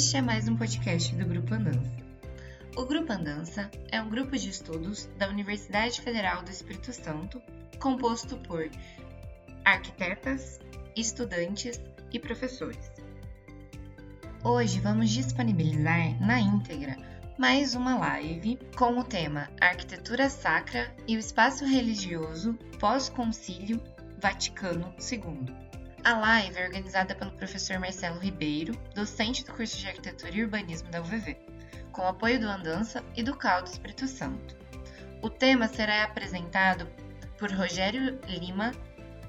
Este é mais um podcast do Grupo Andança. O Grupo Andança é um grupo de estudos da Universidade Federal do Espírito Santo, composto por arquitetas, estudantes e professores. Hoje vamos disponibilizar na íntegra mais uma live com o tema Arquitetura Sacra e o Espaço Religioso pós-Concílio Vaticano II. A live é organizada pelo professor Marcelo Ribeiro, docente do curso de Arquitetura e Urbanismo da UVV, com apoio do Andança e do Caldo Espírito Santo. O tema será apresentado por Rogério Lima,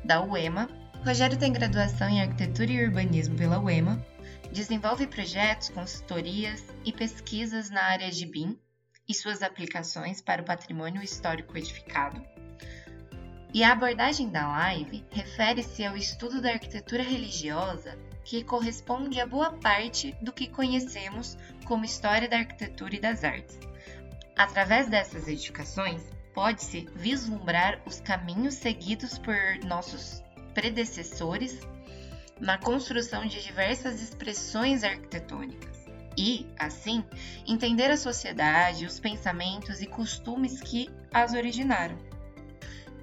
da UEMA. Rogério tem graduação em Arquitetura e Urbanismo pela UEMA desenvolve projetos, consultorias e pesquisas na área de BIM e suas aplicações para o patrimônio histórico edificado. E a abordagem da live refere-se ao estudo da arquitetura religiosa, que corresponde a boa parte do que conhecemos como história da arquitetura e das artes. Através dessas edificações, pode-se vislumbrar os caminhos seguidos por nossos predecessores na construção de diversas expressões arquitetônicas e, assim, entender a sociedade, os pensamentos e costumes que as originaram.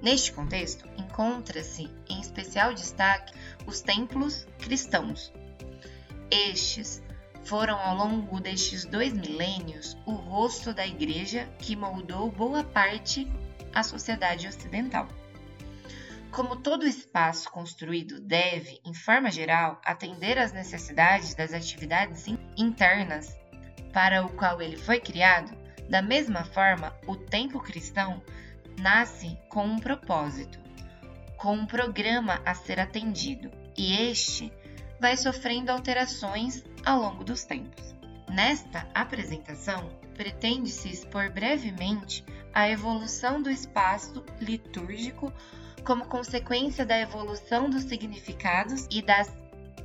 Neste contexto, encontra-se em especial destaque os templos cristãos. Estes foram ao longo destes dois milênios o rosto da Igreja que moldou boa parte a sociedade ocidental. Como todo espaço construído deve, em forma geral, atender às necessidades das atividades internas para o qual ele foi criado, da mesma forma, o templo cristão nasce com um propósito, com um programa a ser atendido, e este vai sofrendo alterações ao longo dos tempos. Nesta apresentação, pretende-se expor brevemente a evolução do espaço litúrgico como consequência da evolução dos significados e das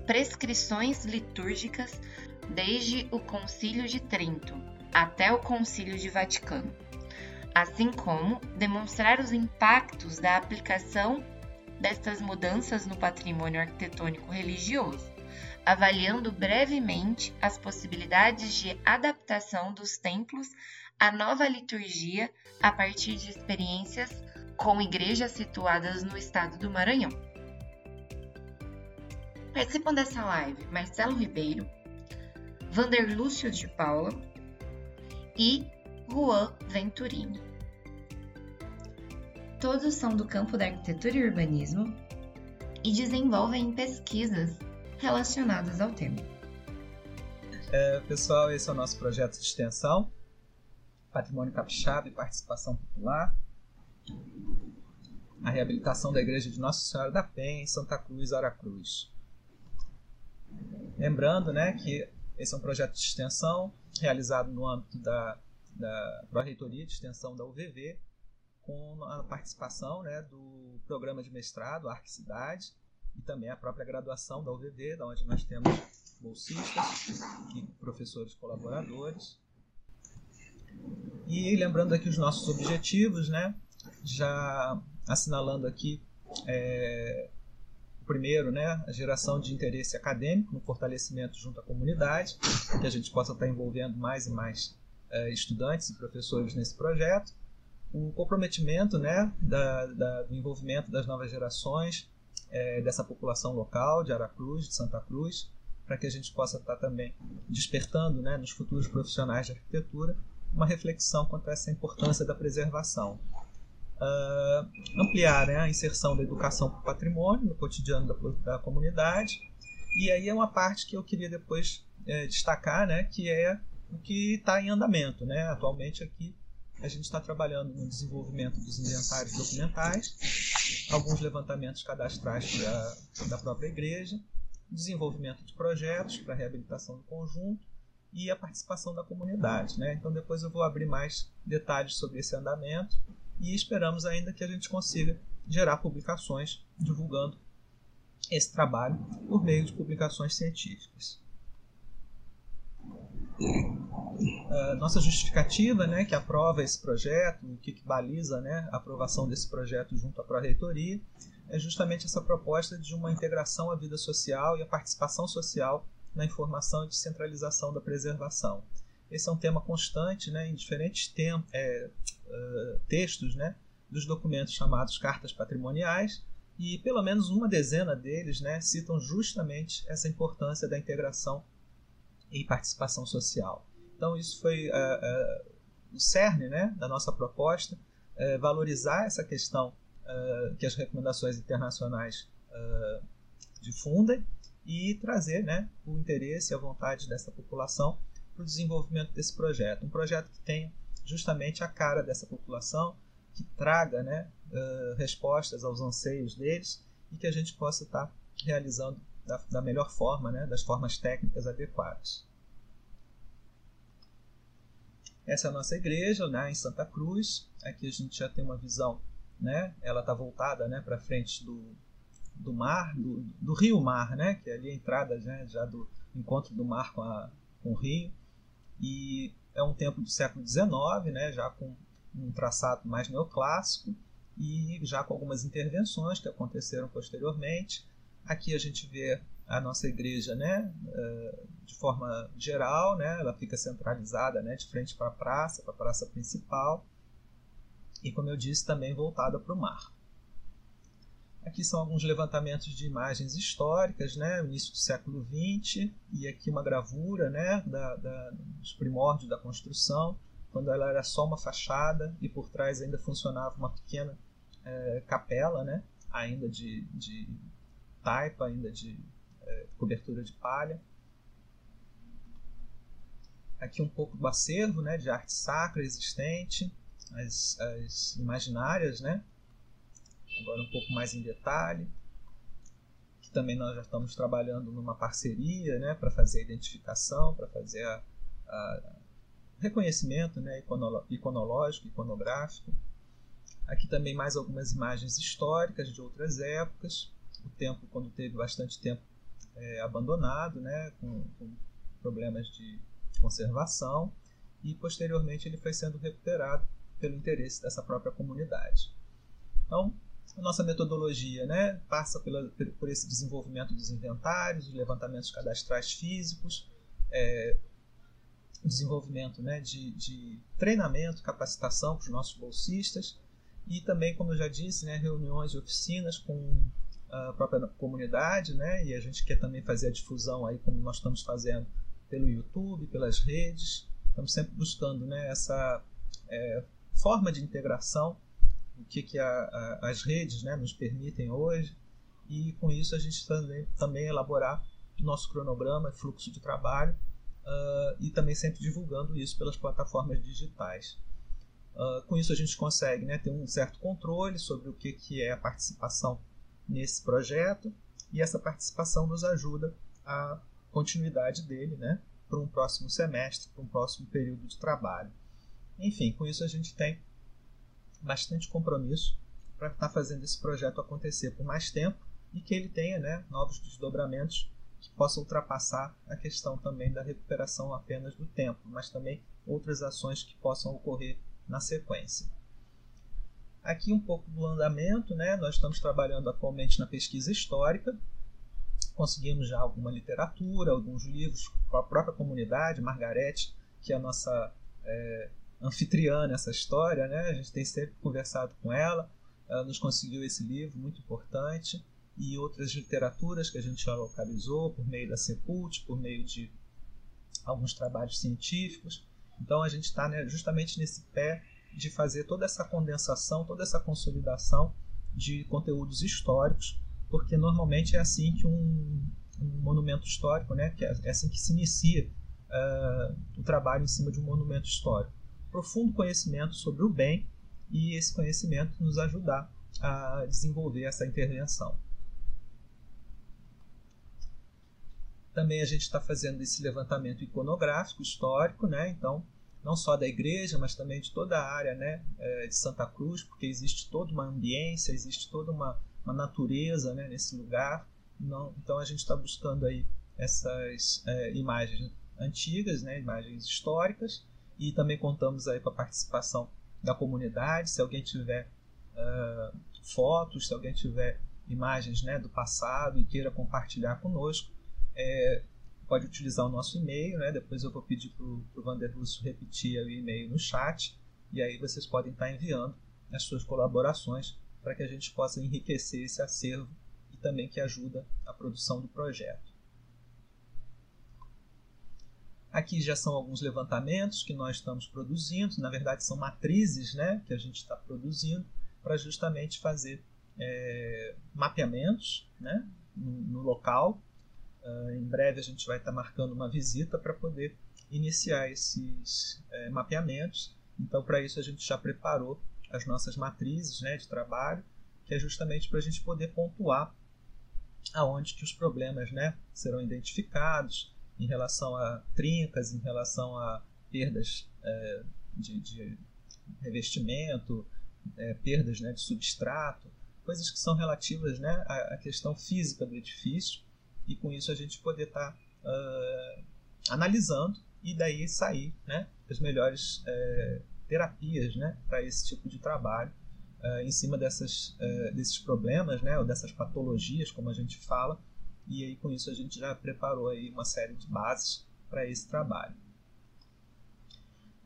prescrições litúrgicas desde o Concílio de Trento até o Concílio de Vaticano, assim como demonstrar os impactos da aplicação destas mudanças no patrimônio arquitetônico religioso, avaliando brevemente as possibilidades de adaptação dos templos à nova liturgia a partir de experiências com igrejas situadas no estado do Maranhão. Participam dessa live Marcelo Ribeiro, Vander Lúcio de Paula e Juan Venturini. Todos são do campo da arquitetura e urbanismo e desenvolvem pesquisas relacionadas ao tema. É, pessoal, esse é o nosso projeto de extensão, Patrimônio Capixaba e Participação Popular, a reabilitação da igreja de Nossa Senhora da Penha em Santa Cruz, Aracruz. Lembrando né, que esse é um projeto de extensão realizado no âmbito da, da Pró-Reitoria de Extensão da UVV, com a participação né, do programa de mestrado Arquicidade e também a própria graduação da UVV, da onde nós temos bolsistas e professores colaboradores. E lembrando aqui os nossos objetivos, né? já assinalando aqui é, primeiro, né, a geração de interesse acadêmico no fortalecimento junto à comunidade, que a gente possa estar envolvendo mais e mais estudantes e professores nesse projeto, o comprometimento né, da, da, do envolvimento das novas gerações, é, dessa população local de Aracruz, de Santa Cruz, para que a gente possa estar também despertando né, nos futuros profissionais de arquitetura uma reflexão quanto a essa importância da preservação uh, ampliar né, a inserção da educação para o patrimônio no cotidiano da, da, comunidade. E aí é uma parte que eu queria depois é, destacar, né, que é o que está em andamento. Né? Atualmente aqui a gente está trabalhando no desenvolvimento dos inventários documentais, alguns levantamentos cadastrais da, própria igreja, desenvolvimento de projetos para reabilitação do conjunto e a participação da comunidade. Né? Então depois eu vou abrir mais detalhes sobre esse andamento e esperamos ainda que a gente consiga gerar publicações divulgando esse trabalho por meio de publicações científicas. Uh, nossa justificativa, né, que aprova esse projeto, o que, que baliza né, a aprovação desse projeto junto à Pró-Reitoria, é justamente essa proposta de uma integração à vida social e à participação social na informação e descentralização da preservação. Esse é um tema constante né, em diferentes é, uh, textos né, dos documentos chamados cartas patrimoniais, e pelo menos uma dezena deles né, citam justamente essa importância da integração e participação social. Então, isso foi uh, uh, o cerne né, da nossa proposta, uh, valorizar essa questão que as recomendações internacionais difundem e trazer né, o interesse e a vontade dessa população para o desenvolvimento desse projeto. Um projeto que tenha justamente a cara dessa população, que traga né, respostas aos anseios deles e que a gente possa estar tá realizando da, da melhor forma, né, das formas técnicas adequadas. Essa é a nossa igreja, né, em Santa Cruz. Aqui a gente já tem uma visão, né? Ela está voltada, né, para frente do, do mar, do, do, rio Mar, né? Que é ali a entrada, né, já do encontro do mar com, a, com o rio. E é um templo do século XIX, né? Já com um traçado mais neoclássico e já com algumas intervenções que aconteceram posteriormente. Aqui a gente vê a nossa igreja, né, eh, de forma geral, né, ela fica centralizada, né, de frente para a praça, para a praça principal, e como eu disse, também voltada para o mar. Aqui são alguns levantamentos de imagens históricas, né, início do século XX, e aqui uma gravura, né, da, da, dos primórdios da construção, quando ela era só uma fachada e por trás ainda funcionava uma pequena é, capela, né, ainda de, de taipa, ainda de é, cobertura de palha. Aqui um pouco do acervo né, de arte sacra existente, as, as imaginárias, né? agora um pouco mais em detalhe. Também nós já estamos trabalhando numa parceria né, para fazer a identificação, para fazer a, a reconhecimento né, iconológico, iconográfico. Aqui também mais algumas imagens históricas de outras épocas. O tempo, quando teve bastante tempo é, abandonado, né, com, com, problemas de conservação, e posteriormente ele foi sendo recuperado pelo interesse dessa própria comunidade. Então, a nossa metodologia né, passa pela, por esse desenvolvimento dos inventários, os levantamentos cadastrais físicos, é, desenvolvimento né, de, de, treinamento, capacitação para os nossos bolsistas e também, como eu já disse, né, reuniões e oficinas com a própria comunidade, né? E a gente quer também fazer a difusão aí, como nós estamos fazendo pelo YouTube, pelas redes. Estamos sempre buscando, né? Essa é, forma de integração, o que, que a, a, as redes, né? Nos permitem hoje. E com isso a gente também, também elaborar nosso cronograma, fluxo de trabalho uh, e também sempre divulgando isso pelas plataformas digitais. Uh, com isso a gente consegue né, ter um certo controle sobre o que, que é a participação nesse projeto e essa participação nos ajuda a continuidade dele, né, para um próximo semestre, para um próximo período de trabalho. Enfim, com isso a gente tem bastante compromisso para estar tá fazendo esse projeto acontecer por mais tempo e que ele tenha né, novos desdobramentos que possam ultrapassar a questão também da recuperação apenas do tempo, mas também outras ações que possam ocorrer na sequência. Aqui um pouco do andamento, né? Nós estamos trabalhando atualmente na pesquisa histórica. Conseguimos já alguma literatura, alguns livros com a própria comunidade, Margarete, que é a nossa é, anfitriã nessa história, né? A gente tem sempre conversado com ela. Ela nos conseguiu esse livro muito importante e outras literaturas que a gente já localizou por meio da Sepult, por meio de alguns trabalhos científicos. Então a gente está né, justamente nesse pé de fazer toda essa condensação, toda essa consolidação de conteúdos históricos, porque normalmente é assim que um, um monumento histórico, né, que é, é assim que se inicia uh, o trabalho em cima de um monumento histórico. Profundo conhecimento sobre o bem e esse conhecimento nos ajudar a desenvolver essa intervenção. Também a gente está fazendo esse levantamento iconográfico histórico, né? Então não só da igreja, mas também de toda a área né, é, de Santa Cruz, porque existe toda uma ambiência, existe toda uma, uma natureza né, nesse lugar. Não, então a gente está buscando aí essas é, imagens antigas, né, imagens históricas, e também contamos aí com a participação da comunidade. Se alguém tiver uh, fotos, se alguém tiver imagens né, do passado e queira compartilhar conosco, é, pode utilizar o nosso e-mail, né? Depois eu vou pedir para o Vander Lúcio repetir o e-mail no chat e aí vocês podem estar enviando as suas colaborações para que a gente possa enriquecer esse acervo e também que ajuda a produção do projeto. Aqui já são alguns levantamentos que nós estamos produzindo, na verdade são matrizes né, que a gente está produzindo para justamente fazer é, mapeamentos né, no, no local. Uh, em breve a gente vai estar tá marcando uma visita para poder iniciar esses é, mapeamentos. Então, para isso, a gente já preparou as nossas matrizes né, de trabalho, que é justamente para a gente poder pontuar aonde que os problemas né, serão identificados, em relação a trincas, em relação a perdas é, de, de, revestimento, é, perdas né, de substrato, coisas que são relativas né, à, à, questão física do edifício, e com isso a gente poder estar tá, uh, analisando e daí sair né, as melhores é, terapias né, para esse tipo de trabalho. Uh, em cima dessas, uh, desses problemas, né, ou dessas patologias, como a gente fala, e aí com isso a gente já preparou aí uma série de bases para esse trabalho.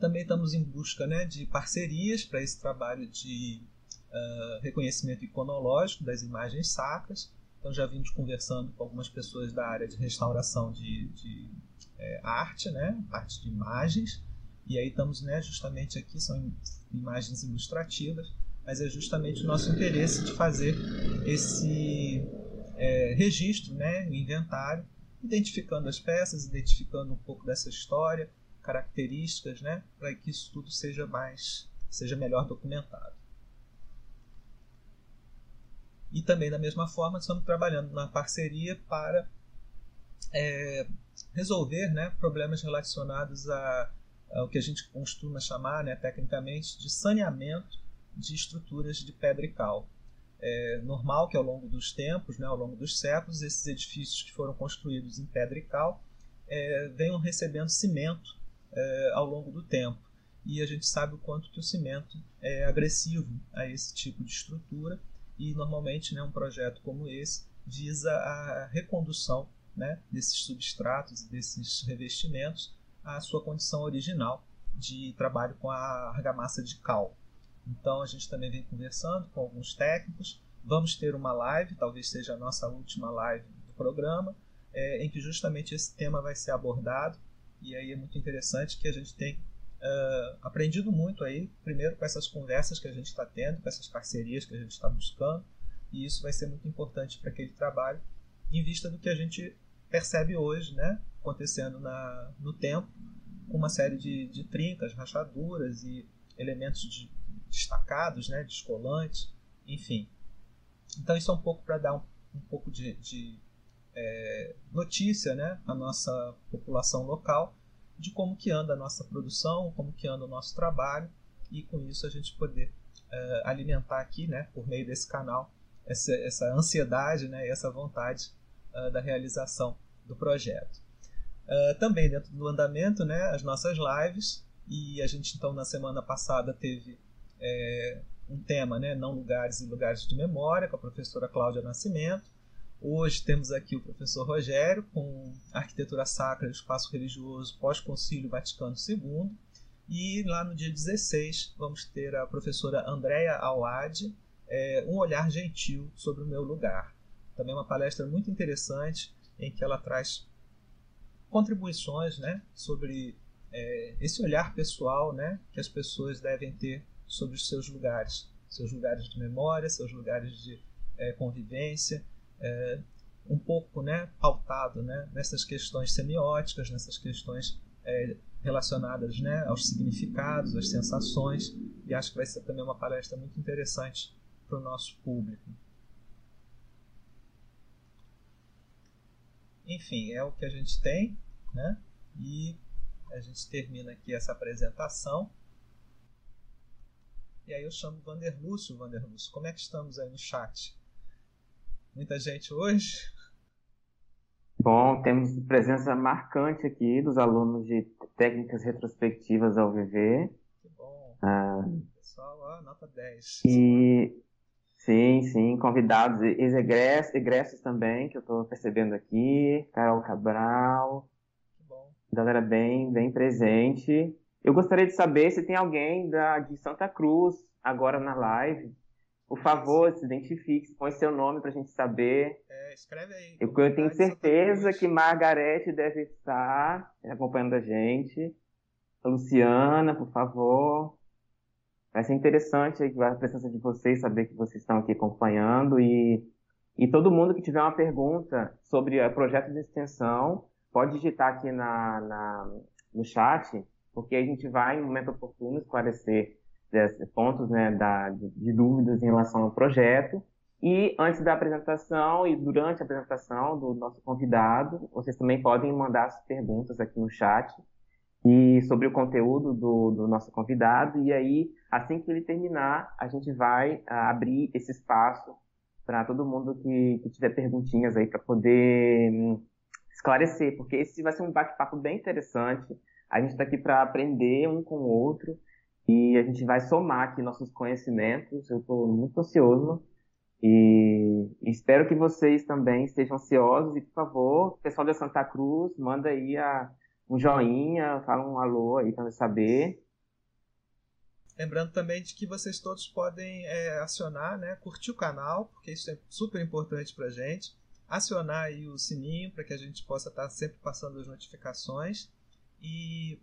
Também estamos em busca né, de parcerias para esse trabalho de uh, reconhecimento iconológico das imagens sacras. Então já vimos conversando com algumas pessoas da área de restauração de, de é, arte, né, parte de imagens. E aí estamos né, justamente aqui, são imagens ilustrativas, mas é justamente o nosso interesse de fazer esse é, registro, né, o inventário, identificando as peças, identificando um pouco dessa história, características, né, para que isso tudo seja mais, seja melhor documentado. E também da mesma forma estamos trabalhando na parceria para é, resolver né, problemas relacionados a, ao que a gente costuma chamar, né, tecnicamente, de saneamento de estruturas de pedra e cal é normal que ao longo dos tempos, né, ao longo dos séculos, esses edifícios que foram construídos em pedra e cal é, venham recebendo cimento é, ao longo do tempo. E a gente sabe o quanto que o cimento é agressivo a esse tipo de estrutura e normalmente né, um projeto como esse visa a recondução né, desses substratos desses revestimentos à sua condição original de trabalho com a argamassa de cal. Então a gente também vem conversando com alguns técnicos. Vamos ter uma live, talvez seja a nossa última live do programa, é, em que justamente esse tema vai ser abordado. E aí é muito interessante que a gente tem uh, aprendido muito aí, primeiro com essas conversas que a gente está tendo, com essas parcerias que a gente está buscando. E isso vai ser muito importante para aquele trabalho, em vista do que a gente percebe hoje, né, acontecendo na, no tempo, com uma série de, de trincas, rachaduras e elementos de destacados, né, descolantes, enfim. Então isso é um pouco para dar um, um, pouco de, de é, notícia né, à nossa população local de como que anda a nossa produção, como que anda o nosso trabalho e com isso a gente poder é, alimentar aqui, né, por meio desse canal, essa, essa ansiedade né, e essa vontade uh, da realização do projeto. Uh, também dentro do andamento, né, as nossas lives e a gente então na semana passada teve é, um tema, né, não lugares e lugares de memória, com a professora Cláudia Nascimento. Hoje temos aqui o professor Rogério com Arquitetura Sacra e Espaço Religioso pós-Concílio Vaticano II. E lá no dia 16 vamos ter a professora Andréa Awad, é, Um Olhar Gentil sobre o Meu Lugar. Também uma palestra muito interessante em que ela traz contribuições né, sobre é, esse olhar pessoal né, que as pessoas devem ter sobre os seus lugares, seus lugares de memória, seus lugares de é, convivência, é, um pouco né, pautado né, nessas questões semióticas, nessas questões é, relacionadas né, aos significados, às sensações, e acho que vai ser também uma palestra muito interessante para o nosso público. Enfim, é o que a gente tem, né? E a gente termina aqui essa apresentação. E aí eu chamo Vanderlúcio, Vanderlúcio, como é que estamos aí no chat? Muita gente hoje? Bom, temos presença marcante aqui dos alunos de técnicas retrospectivas ao viver. Que bom. Ah, Pessoal, ó, nota 10. E Sim, sim, convidados, ex-egressos, egressos também, que eu estou percebendo aqui, Carol Cabral, galera bem, bem presente. Eu gostaria de saber se tem alguém da, de Santa Cruz agora na live. Por favor, se identifique, põe seu nome para a gente saber. É, escreve aí. Eu, eu tenho certeza que Margarete deve estar acompanhando a gente. Luciana, por favor. Vai ser interessante a presença de vocês, saber que vocês estão aqui acompanhando. E, e todo mundo que tiver uma pergunta sobre o projeto de extensão, pode digitar aqui na, na, no chat, porque a gente vai, em momento oportuno, esclarecer pontos né, da, de, dúvidas em relação ao projeto. E antes da apresentação e durante a apresentação do nosso convidado, vocês também podem mandar as perguntas aqui no chat e sobre o conteúdo do, do nosso convidado. E aí, assim que ele terminar, a gente vai uh, abrir esse espaço para todo mundo que, que, tiver perguntinhas aí para poder um, esclarecer, porque esse vai ser um bate-papo bem interessante. A gente está aqui para aprender um com o outro e a gente vai somar aqui nossos conhecimentos. Eu estou muito ansioso e espero que vocês também estejam ansiosos. E, por favor, pessoal da Santa Cruz, manda aí a, um joinha, fala um alô aí para saber. Lembrando também de que vocês todos podem é, acionar, né, curtir o canal, porque isso é super importante para a gente acionar aí o sininho para que a gente possa estar tá sempre passando as notificações e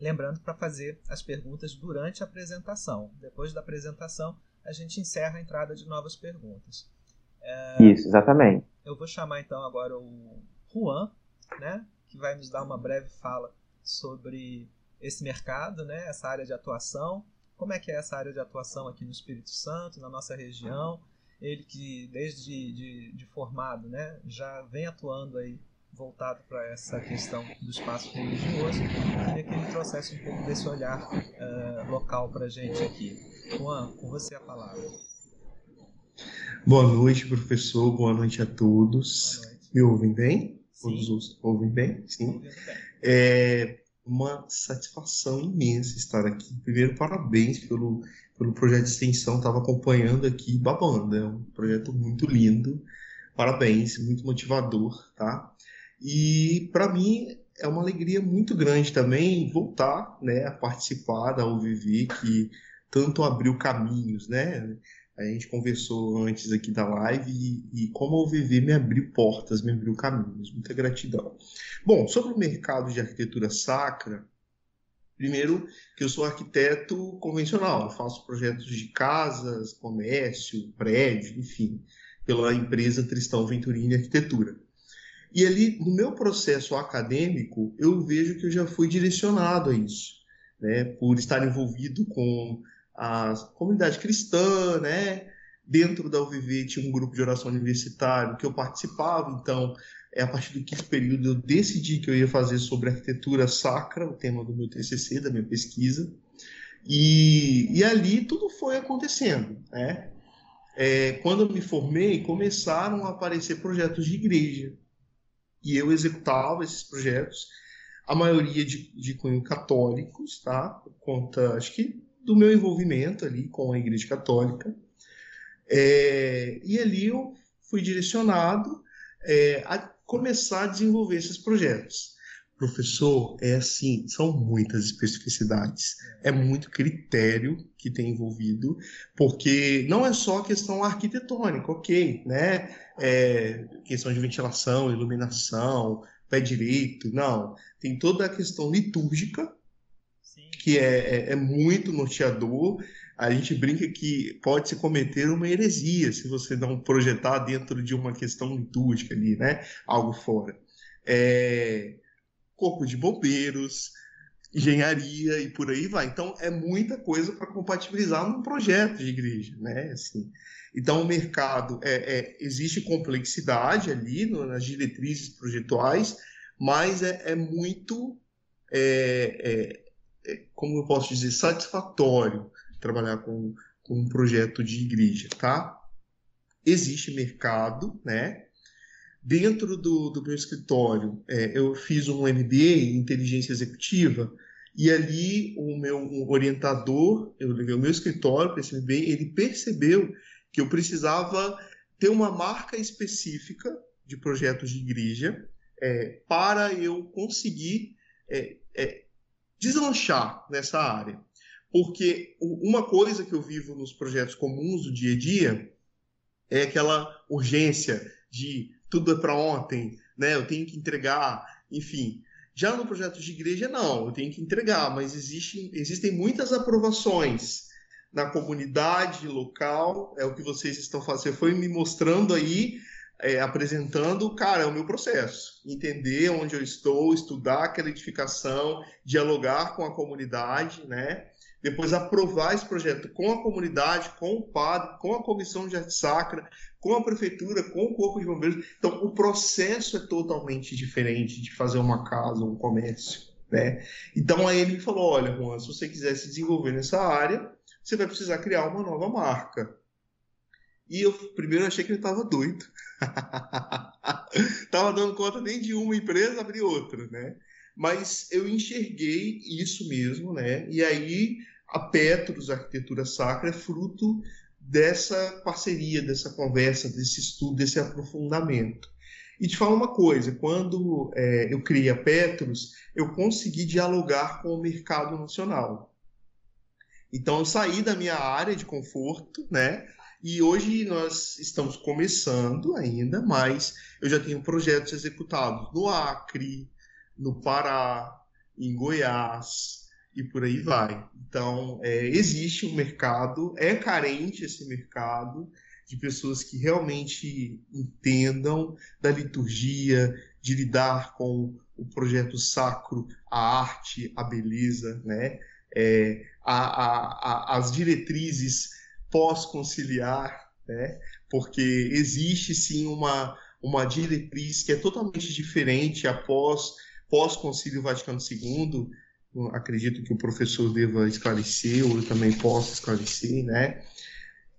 lembrando para fazer as perguntas durante a apresentação. Depois da apresentação, a gente encerra a entrada de novas perguntas. É, Isso, exatamente. Eu vou chamar então agora o Juan, né, que vai nos dar uma breve fala sobre esse mercado, né, essa área de atuação, como é que é essa área de atuação aqui no Espírito Santo, na nossa região, ele que desde de, de formado né, já vem atuando aí voltado para essa questão do espaço religioso, queria que ele trouxesse um pouco desse olhar uh, local para a gente aqui. Juan, com você a palavra. Boa noite, professor. Boa noite a todos. Noite. Me ouvem bem? Sim. Todos ouvem bem? Sim. É uma satisfação imensa estar aqui. Primeiro, parabéns pelo pelo projeto de extensão, estava acompanhando aqui, babando. É um projeto muito lindo. Parabéns, muito motivador, tá? E para mim é uma alegria muito grande também voltar, né, a participar da UVV que tanto abriu caminhos, né? A gente conversou antes aqui da live e, e como a UVV me abriu portas, me abriu caminhos. Muita gratidão. Bom, sobre o mercado de arquitetura sacra, Primeiro, que eu sou arquiteto convencional, faço projetos de casas, comércio, prédio, enfim, pela empresa Tristão Venturini Arquitetura. E ali, no meu processo acadêmico, eu vejo que eu já fui direcionado a isso, né? Por estar envolvido com a comunidade cristã, né? Dentro da UVV tinha um grupo de oração universitário que eu participava, então é a partir do quinto período eu decidi que eu ia fazer sobre arquitetura sacra, o tema do meu TCC, da minha pesquisa. E, e ali tudo foi acontecendo. Né? É, quando eu me formei, começaram a aparecer projetos de igreja. E eu executava esses projetos, a maioria de, de cunho católicos, tá? por conta, acho que, do meu envolvimento ali com a Igreja Católica. É, e ali eu fui direcionado é, a começar a desenvolver esses projetos. Professor, é assim, são muitas especificidades, é muito critério que tem envolvido, porque não é só questão arquitetônica, ok, né? É, questão de ventilação, iluminação, pé direito, não. Tem toda a questão litúrgica, Sim. que é, é, é muito norteador, a gente brinca que pode se cometer uma heresia se você não projetar dentro de uma questão litúrgica ali, né? Algo fora. É... Corpo de bombeiros, engenharia e por aí vai. Então é muita coisa para compatibilizar num projeto de igreja, né? Assim, então o mercado é, é existe complexidade ali no, nas diretrizes projetuais, mas é, é muito é, é, é como eu posso dizer satisfatório trabalhar com, com um projeto de igreja, tá? Existe mercado, né? Dentro do, do meu escritório, é, eu fiz um MBA em inteligência executiva e ali o meu orientador, eu levei o meu escritório para esse MBA, ele percebeu que eu precisava ter uma marca específica de projetos de igreja é, para eu conseguir é, é, deslanchar nessa área. Porque uma coisa que eu vivo nos projetos comuns do dia a dia é aquela urgência de tudo é para ontem, né? Eu tenho que entregar, enfim. Já no projeto de igreja, não, eu tenho que entregar, mas existe, existem muitas aprovações na comunidade local, é o que vocês estão fazendo. Você foi me mostrando aí é, apresentando, cara, é o meu processo. Entender onde eu estou, estudar aquela edificação, dialogar com a comunidade, né? Depois aprovar esse projeto com a comunidade, com o padre, com a comissão de arte sacra, com a prefeitura, com o corpo de bombeiros. Então, o processo é totalmente diferente de fazer uma casa, um comércio, né? Então, aí ele falou, olha, Juan, se você quiser se desenvolver nessa área, você vai precisar criar uma nova marca. E eu primeiro achei que ele estava doido. Tava dando conta nem de uma empresa, abrir outra, né? Mas eu enxerguei isso mesmo, né? E aí a Petros Arquitetura Sacra é fruto dessa parceria, dessa conversa, desse estudo, desse aprofundamento. E te falo uma coisa, quando é, eu criei a Petros, eu consegui dialogar com o mercado nacional. Então eu saí da minha área de conforto, né? E hoje nós estamos começando ainda, mas eu já tenho projetos executados no Acre, no Pará, em Goiás e por aí vai. Então, é, existe um mercado, é carente esse mercado de pessoas que realmente entendam da liturgia, de lidar com o projeto sacro, a arte, a beleza, né? É, a, a, a, as diretrizes pós-conciliar, né? porque existe sim uma, uma diretriz que é totalmente diferente após pós-concílio Vaticano II, acredito que o professor deva esclarecer, ou eu também posso esclarecer, né?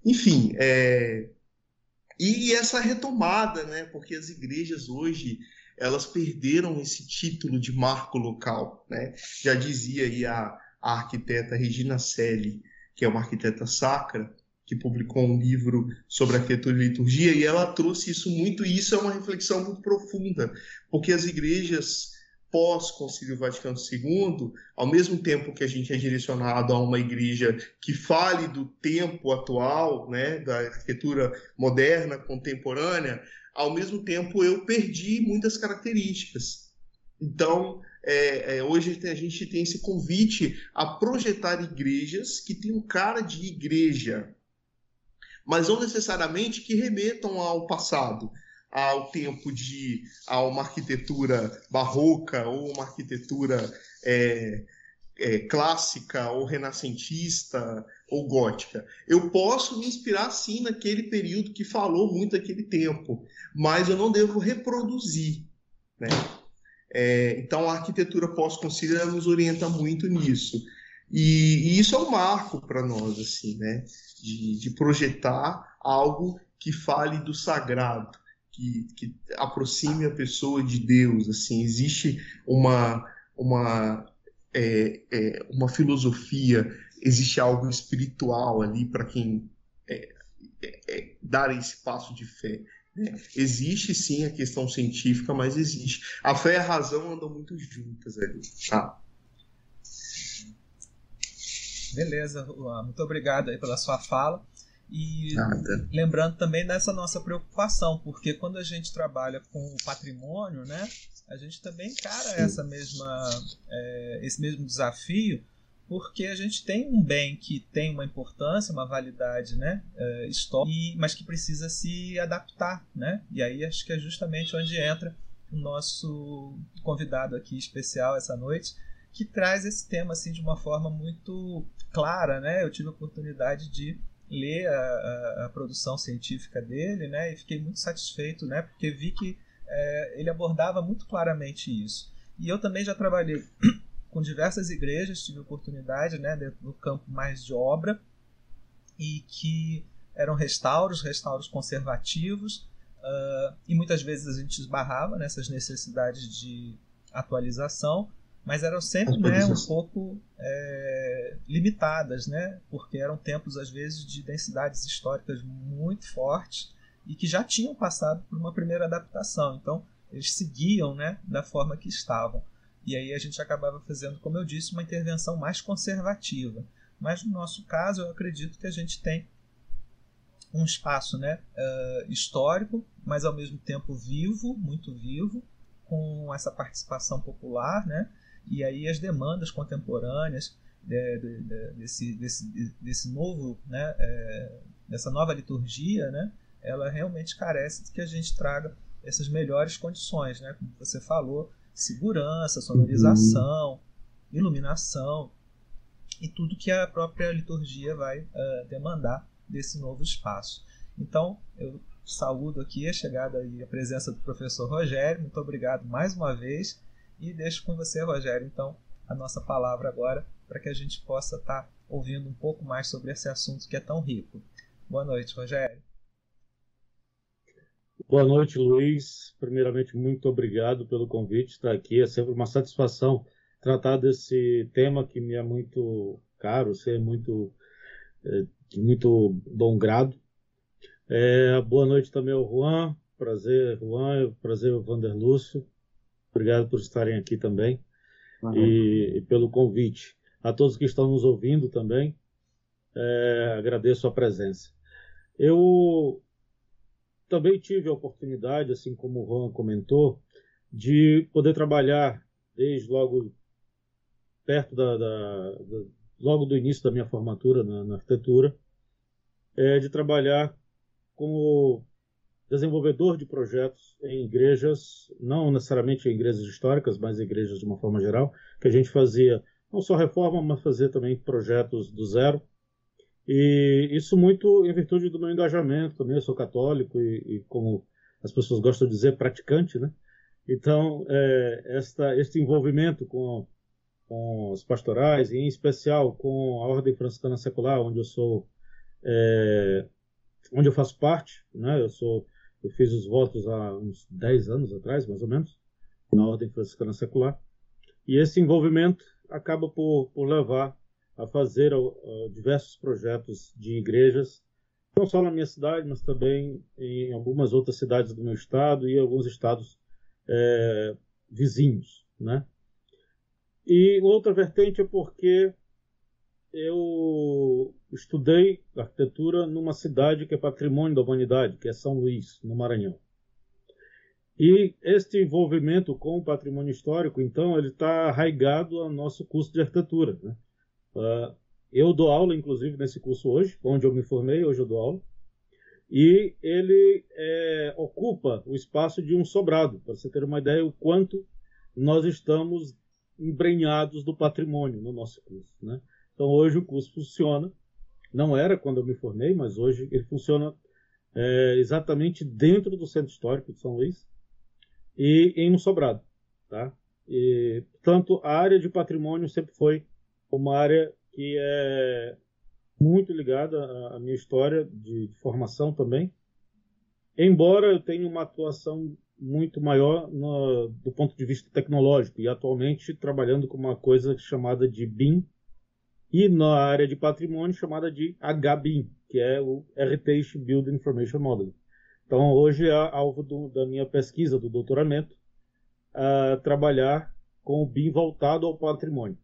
Enfim, é... e essa retomada, né? Porque as igrejas hoje elas perderam esse título de marco local, né? Já dizia aí a, a arquiteta Regina Selle, que é uma arquiteta sacra, que publicou um livro sobre arquitetura e liturgia, e ela trouxe isso muito, e isso é uma reflexão muito profunda, porque as igrejas pós-Concílio Vaticano II, ao mesmo tempo que a gente é direcionado a uma igreja que fale do tempo atual, né, da arquitetura moderna, contemporânea, ao mesmo tempo eu perdi muitas características. Então, é, é, hoje a gente tem esse convite a projetar igrejas que tenham cara de igreja, mas não necessariamente que remetam ao passado, ao tempo de a uma arquitetura barroca ou uma arquitetura é, é, clássica ou renascentista ou gótica. Eu posso me inspirar sim naquele período que falou muito daquele tempo, mas eu não devo reproduzir, né? É, então a arquitetura pós-concílio nos orienta muito nisso. E, e, isso é um marco para nós, assim, né? de, de projetar algo que fale do sagrado, que, que, aproxime a pessoa de Deus. Assim, existe uma uma é, é, uma filosofia, existe algo espiritual ali para quem é, é, é, dar esse passo de fé. Né? Existe sim a questão científica, mas existe. A fé e a razão andam muito juntas ali. Tá? Beleza, muito obrigado aí pela sua fala. E Nada. lembrando também dessa nossa preocupação, porque quando a gente trabalha com o patrimônio, né, a gente também encara essa mesma, é, esse mesmo desafio, porque a gente tem um bem que tem uma importância, uma validade né, é, histórica, mas que precisa se adaptar. Né? E aí acho que é justamente onde entra o nosso convidado aqui especial essa noite, que traz esse tema assim de uma forma muito clara, né? Eu tive a oportunidade de ler a, a, a produção científica dele, né? E fiquei muito satisfeito, né? Porque vi que é, ele abordava muito claramente isso. E eu também já trabalhei com diversas igrejas, tive oportunidade, né? Do campo mais de obra e que eram restauros, restauros conservativos, uh, e muitas vezes a gente esbarrava nessas necessidades de atualização, mas eram sempre né, um pouco é, limitadas, né? porque eram tempos, às vezes, de densidades históricas muito fortes e que já tinham passado por uma primeira adaptação. Então, eles seguiam né, da forma que estavam. E aí a gente acabava fazendo, como eu disse, uma intervenção mais conservativa. Mas no nosso caso, eu acredito que a gente tem um espaço né, uh, histórico, mas ao mesmo tempo vivo, muito vivo, com essa participação popular, né? E aí as demandas contemporâneas de, de, de, desse, desse, desse novo, né, é, dessa nova liturgia, né, ela realmente carece de que a gente traga essas melhores condições, né, como você falou, segurança, sonorização, iluminação e tudo que a própria liturgia vai uh, demandar desse novo espaço. Então, eu saúdo aqui a chegada e a presença do professor Rogério, muito obrigado mais uma vez e deixo com você, Rogério, então, a nossa palavra agora, para que a gente possa estar tá ouvindo um pouco mais sobre esse assunto que é tão rico. Boa noite, Rogério. Boa noite, Luiz. Primeiramente, muito obrigado pelo convite. Estar aqui é sempre uma satisfação tratar desse tema que me é muito caro, ser muito, é, muito bom grado. É, boa noite também ao Juan. Prazer, Juan. Prazer, Vander Lúcio. Obrigado por estarem aqui também uhum. e, e, pelo convite. A todos que estão nos ouvindo também, é, agradeço a presença. Eu também tive a oportunidade, assim como o Juan comentou, de poder trabalhar desde logo perto da, da, da logo do início da minha formatura na, na arquitetura, é, de trabalhar como desenvolvedor de projetos em igrejas, não necessariamente em igrejas históricas, mas em igrejas de uma forma geral, que a gente fazia não só reforma, mas fazia também projetos do zero. E isso muito em virtude do meu engajamento também. Eu sou católico e, e como as pessoas gostam de dizer, praticante, né? Então, é, esta, este envolvimento com, com os pastorais, e em especial com a Ordem Franciscana Secular, onde eu sou, é, onde eu faço parte, né? Eu sou eu fiz os votos há uns 10 anos atrás, mais ou menos, na Ordem Franciscana Secular. E esse envolvimento acaba por, por levar a fazer uh, diversos projetos de igrejas, não só na minha cidade, mas também em algumas outras cidades do meu estado e alguns estados é, vizinhos, né? E outra vertente é porque eu estudei arquitetura numa cidade que é patrimônio da humanidade, que é São Luís, no Maranhão. E este envolvimento com o patrimônio histórico, então, ele está arraigado ao nosso curso de arquitetura. Né? Uh, eu dou aula, inclusive, nesse curso hoje, onde eu me formei, hoje eu dou aula. E ele é, ocupa o espaço de um sobrado, para você ter uma ideia o quanto nós estamos embrenhados do patrimônio no nosso curso. Né? Então hoje o curso funciona, não era quando eu me formei, mas hoje ele funciona é, exatamente dentro do Centro Histórico de São Luís e em um sobrado. Tá? E, portanto, a área de patrimônio sempre foi uma área que é muito ligada à minha história de, de formação também. Embora eu tenha uma atuação muito maior no, do ponto de vista tecnológico e atualmente trabalhando com uma coisa chamada de BIM, e na área de patrimônio chamada de HBIM, que é o Heritage Building Information Modeling. Então, hoje é alvo do, da minha pesquisa, do doutoramento, uh, trabalhar com o BIM voltado ao patrimônio.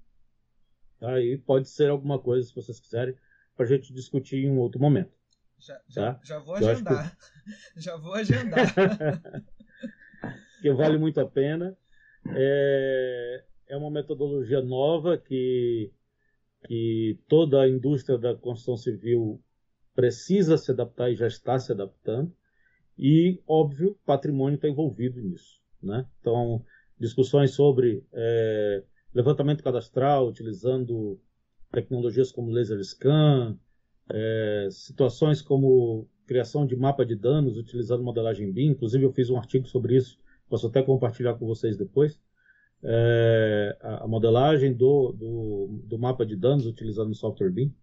Aí pode ser alguma coisa, se vocês quiserem, para a gente discutir em um outro momento. Já, já, tá? já vou agendar. Que... já vou agendar. que vale muito a pena. É, é uma metodologia nova que que toda a indústria da construção civil precisa se adaptar e já está se adaptando. E, óbvio, patrimônio está envolvido nisso. Né? Então, discussões sobre é, levantamento cadastral utilizando tecnologias como laser scan, é, situações como criação de mapa de danos utilizando modelagem BIM. Inclusive, eu fiz um artigo sobre isso, posso até compartilhar com vocês depois é, a modelagem do, do, do, mapa de danos utilizando o software BIM.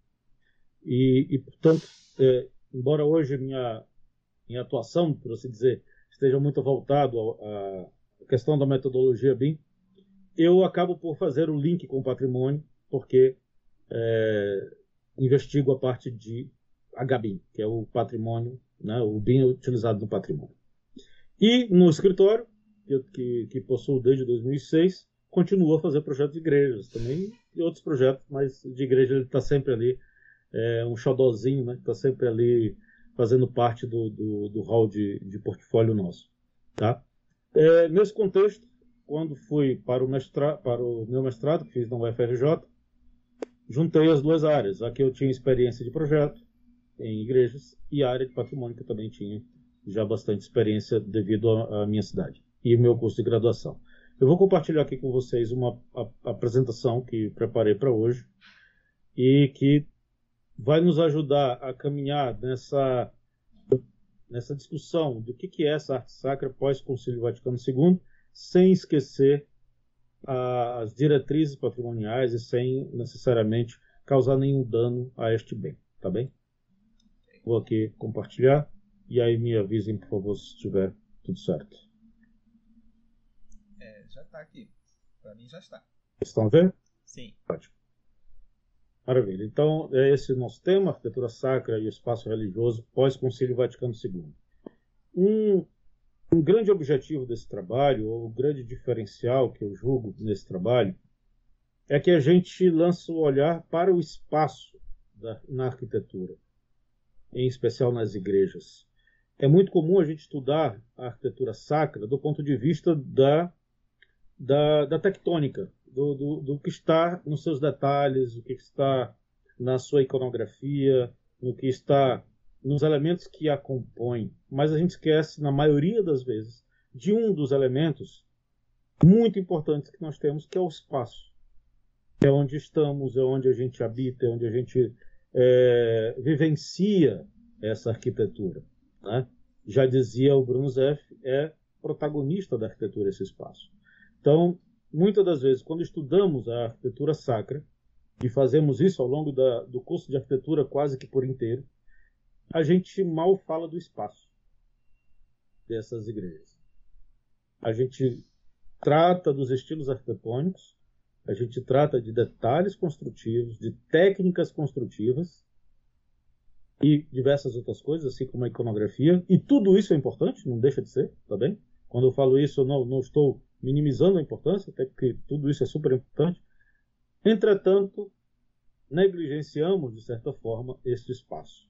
E, e portanto, é, embora hoje minha, minha atuação, por assim dizer, esteja muito voltado à questão da metodologia BIM, eu acabo por fazer o link com o patrimônio, porque é, investigo a parte de HBIM, que é o patrimônio, né, o BIM utilizado no patrimônio. E no escritório, que, que, que possuo desde 2006, continuo a fazer projetos de igrejas também e outros projetos, mas de igreja ele está sempre ali, é, um xodozinho, né, está sempre ali fazendo parte do, do, do hall de, de portfólio nosso. Tá? É, nesse contexto, quando fui para o, mestra, para o meu mestrado, que fiz na UFRJ, juntei as duas áreas. Aqui eu tinha experiência de projeto em igrejas e a área de patrimônio que eu também tinha já bastante experiência devido à minha cidade e meu curso de graduação. Eu vou compartilhar aqui com vocês uma a, apresentação que preparei para hoje e que vai nos ajudar a caminhar nessa nessa discussão do que, que é essa arte sacra pós-Concílio Vaticano II, sem esquecer as diretrizes patrimoniais e sem necessariamente causar nenhum dano a este bem, tá bem? Vou aqui compartilhar e aí me avisem, por favor, se estiver tudo certo. É, está aqui. Para mim já está. Estão vendo? Sim. Ótimo. Maravilha. Então, é esse o nosso tema, arquitetura sacra e espaço religioso pós-Concílio Vaticano II. Um, um grande objetivo desse trabalho, ou o um grande diferencial que eu julgo nesse trabalho, é que a gente lança o olhar para o espaço da, na arquitetura, em especial nas igrejas. É muito comum a gente estudar a arquitetura sacra do ponto de vista da, da, da tectônica, do, do, do que está nos seus detalhes, o que está na sua iconografia, no que está nos elementos que a compõem. Mas a gente esquece, na maioria das vezes, de um dos elementos muito importantes que nós temos, que é o espaço. É onde estamos, é onde a gente habita, é onde a gente é, vivencia essa arquitetura. Né? Já dizia o Bruno Zeff, é protagonista da arquitetura esse espaço. Então, muitas das vezes, quando estudamos a arquitetura sacra, e fazemos isso ao longo da, do curso de arquitetura quase que por inteiro, a gente mal fala do espaço dessas igrejas. A gente trata dos estilos arquitetônicos, a gente trata de detalhes construtivos, de técnicas construtivas e diversas outras coisas, assim como a iconografia, e tudo isso é importante, não deixa de ser, tá bem? Quando eu falo isso, eu não, não estou minimizando a importância, até porque tudo isso é super importante. Entretanto, negligenciamos, de certa forma, este espaço.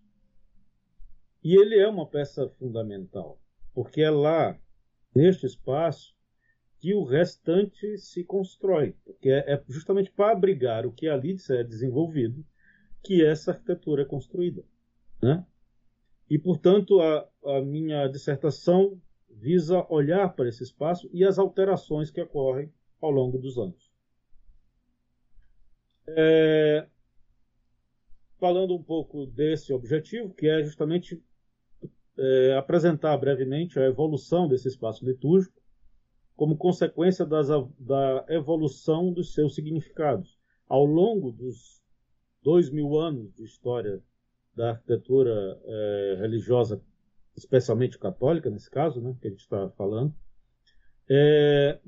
E ele é uma peça fundamental, porque é lá, neste espaço, que o restante se constrói, porque é, é justamente para abrigar o que ali é desenvolvido que essa arquitetura é construída. Né? E, portanto, a, a minha dissertação visa olhar para esse espaço e as alterações que ocorrem ao longo dos anos. É, falando um pouco desse objetivo, que é justamente é, apresentar brevemente a evolução desse espaço litúrgico como consequência das, da evolução dos seus significados. Ao longo dos dois mil anos de história da arquitetura é, religiosa especialmente católica nesse caso, né, que a gente está falando, é,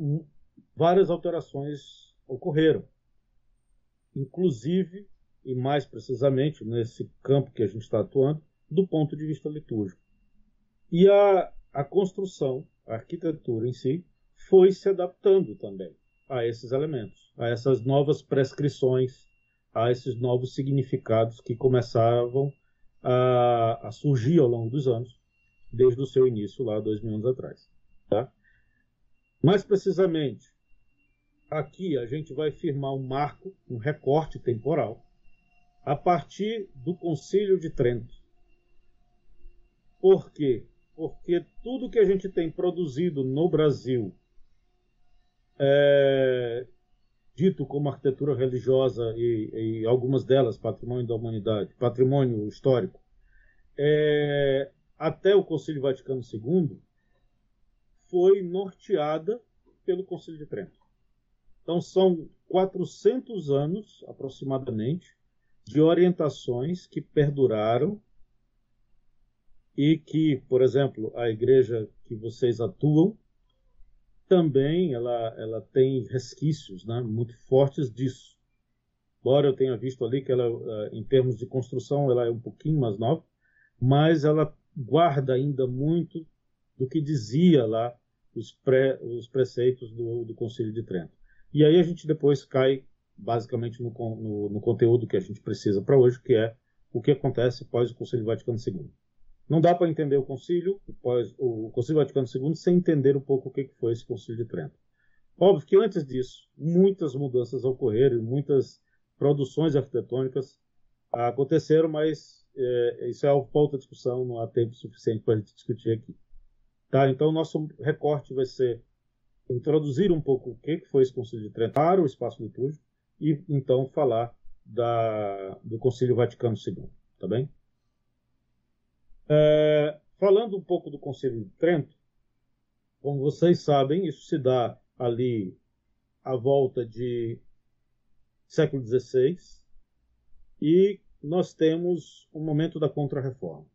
várias alterações ocorreram. Inclusive, e mais precisamente nesse campo que a gente está atuando, do ponto de vista litúrgico. E a, a construção, a arquitetura em si, foi se adaptando também a esses elementos, a essas novas prescrições, a esses novos significados que começavam a, a surgir ao longo dos anos desde o seu início lá dois mil anos atrás. Tá? Mais precisamente, aqui a gente vai firmar um marco, um recorte temporal, a partir do Concílio de Trento. Por quê? Porque tudo que a gente tem produzido no Brasil, é, dito como arquitetura religiosa e, e, algumas delas patrimônio da humanidade, patrimônio histórico, é, até o Concílio Vaticano II foi norteada pelo Concílio de Trento. Então são 400 anos aproximadamente de orientações que perduraram e que, por exemplo, a igreja que vocês atuam também ela, ela tem resquícios né, muito fortes disso. Embora eu tenha visto ali que ela, eh, em termos de construção, ela é um pouquinho mais nova, mas ela guarda ainda muito do que dizia lá os, pré, os preceitos do, do Concílio de Trento. E aí a gente depois cai basicamente no, no, no conteúdo que a gente precisa para hoje, que é o que acontece após o Concílio Vaticano II. Não dá para entender o Concílio, após o Concílio Vaticano II, sem entender um pouco o que foi esse Concílio de Trento. Óbvio que antes disso, muitas mudanças ocorreram, muitas produções arquitetônicas aconteceram, mas é, isso é uma outra discussão, não há tempo suficiente para a gente discutir aqui. Tá? Então, nosso recorte vai ser introduzir um pouco o que foi esse Concílio de Trento para o espaço litúrgico e então falar da, do Concílio Vaticano II, tá bem? É, falando um pouco do Concílio de Trento, como vocês sabem, isso se dá ali à volta de século XVI e nós temos o momento da Contra-Reforma.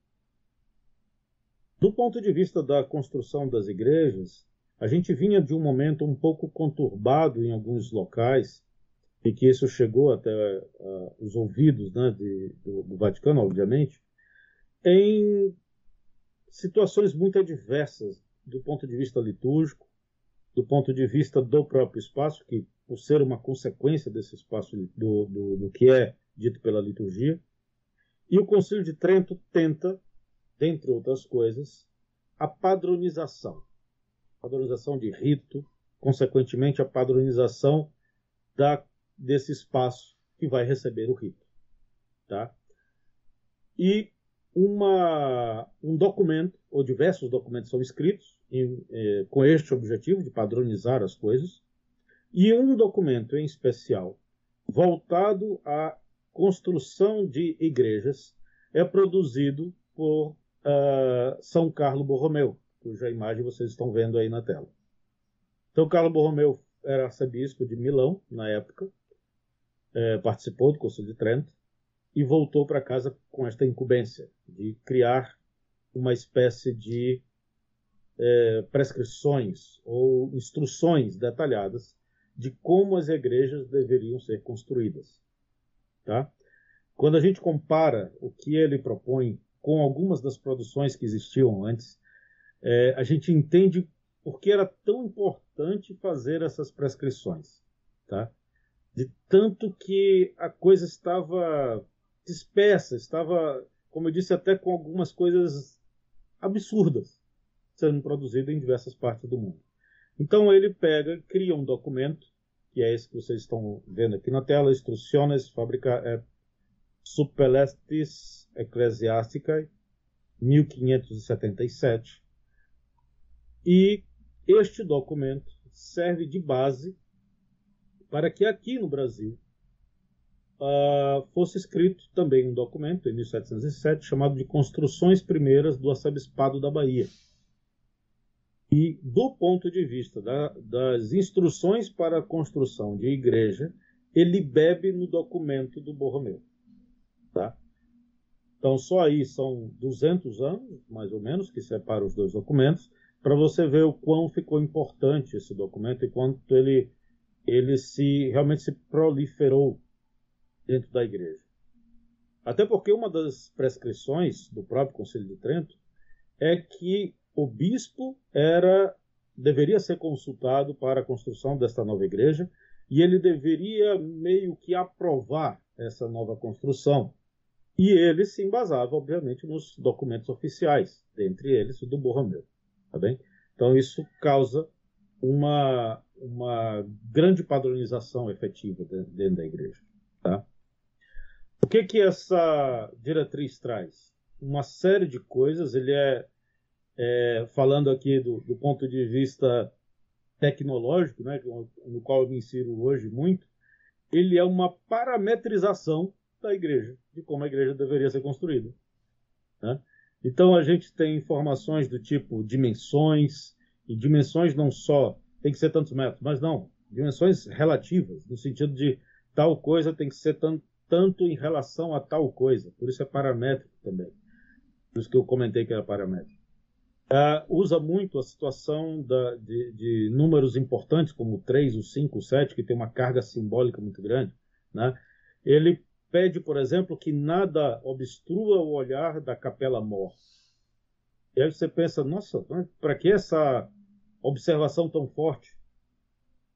Do ponto de vista da construção das igrejas, a gente vinha de um momento um pouco conturbado em alguns locais, e que isso chegou até uh, os ouvidos né, de, do, do, Vaticano, obviamente, em situações muito adversas do ponto de vista litúrgico, do ponto de vista do próprio espaço, que por ser uma consequência desse espaço do, do, do que é dito pela liturgia. E o Concílio de Trento tenta dentre outras coisas, a padronização. Padronização de rito, consequentemente, a padronização da, desse espaço que vai receber o rito. Tá? E uma, um documento, ou diversos documentos são escritos em, eh, com este objetivo de padronizar as coisas, e um documento em especial voltado à construção de igrejas é produzido por uh, São Carlo Borromeu, cuja imagem vocês estão vendo aí na tela. Então, Carlo Borromeu era arcebispo de Milão na época, é, participou do Conselho de Trento e voltou para casa com esta incumbência de criar uma espécie de é, prescrições ou instruções detalhadas de como as igrejas deveriam ser construídas. Tá? Quando a gente compara o que ele propõe com algumas das produções que existiam antes, é, a gente entende por que era tão importante fazer essas prescrições, tá? De tanto que a coisa estava dispersa, estava, como eu disse, até com algumas coisas absurdas sendo produzidas em diversas partes do mundo. Então ele pega, cria um documento, que é esse que vocês estão vendo aqui na tela, Instruções Fabrica, é, Suppelestis Ecclesiasticae, 1577. E este documento serve de base para que aqui no Brasil uh, fosse escrito também um documento, em 1707, chamado de Construções Primeiras do Arcebispado da Bahia. E, do ponto de vista da, das instruções para a construção de igreja, ele bebe no documento do Borromeu. Tá? Então, só aí são 200 anos, mais ou menos, que separam os dois documentos, para você ver o quão ficou importante esse documento e quanto ele, ele se realmente se proliferou dentro da igreja. Até porque uma das prescrições do próprio Conselho de Trento é que o bispo era deveria ser consultado para a construção desta nova igreja e ele deveria meio que aprovar essa nova construção. E ele se embasava, obviamente, nos documentos oficiais, dentre eles o do Borromeu. Tá bem? Então isso causa uma, uma grande padronização efetiva dentro da igreja. Tá? O que que essa diretriz traz? Uma série de coisas. Ele é, é falando aqui do, do, ponto de vista tecnológico, né, no qual eu me insiro hoje muito, ele é uma parametrização da igreja, de como a igreja deveria ser construída. Né? Então a gente tem informações do tipo dimensões, e dimensões não só tem que ser tantos metros, mas não, dimensões relativas, no sentido de tal coisa tem que ser tanto, tanto em relação a tal coisa, por isso é paramétrico também. Por isso que eu comentei que era paramétrico. Uh, usa muito a situação da, de, de, números importantes, como o 3, o 5, o 7, que tem uma carga simbólica muito grande. Né? Ele pede, por exemplo, que nada obstrua o olhar da capela mor. E aí você pensa, nossa, para que essa observação tão forte?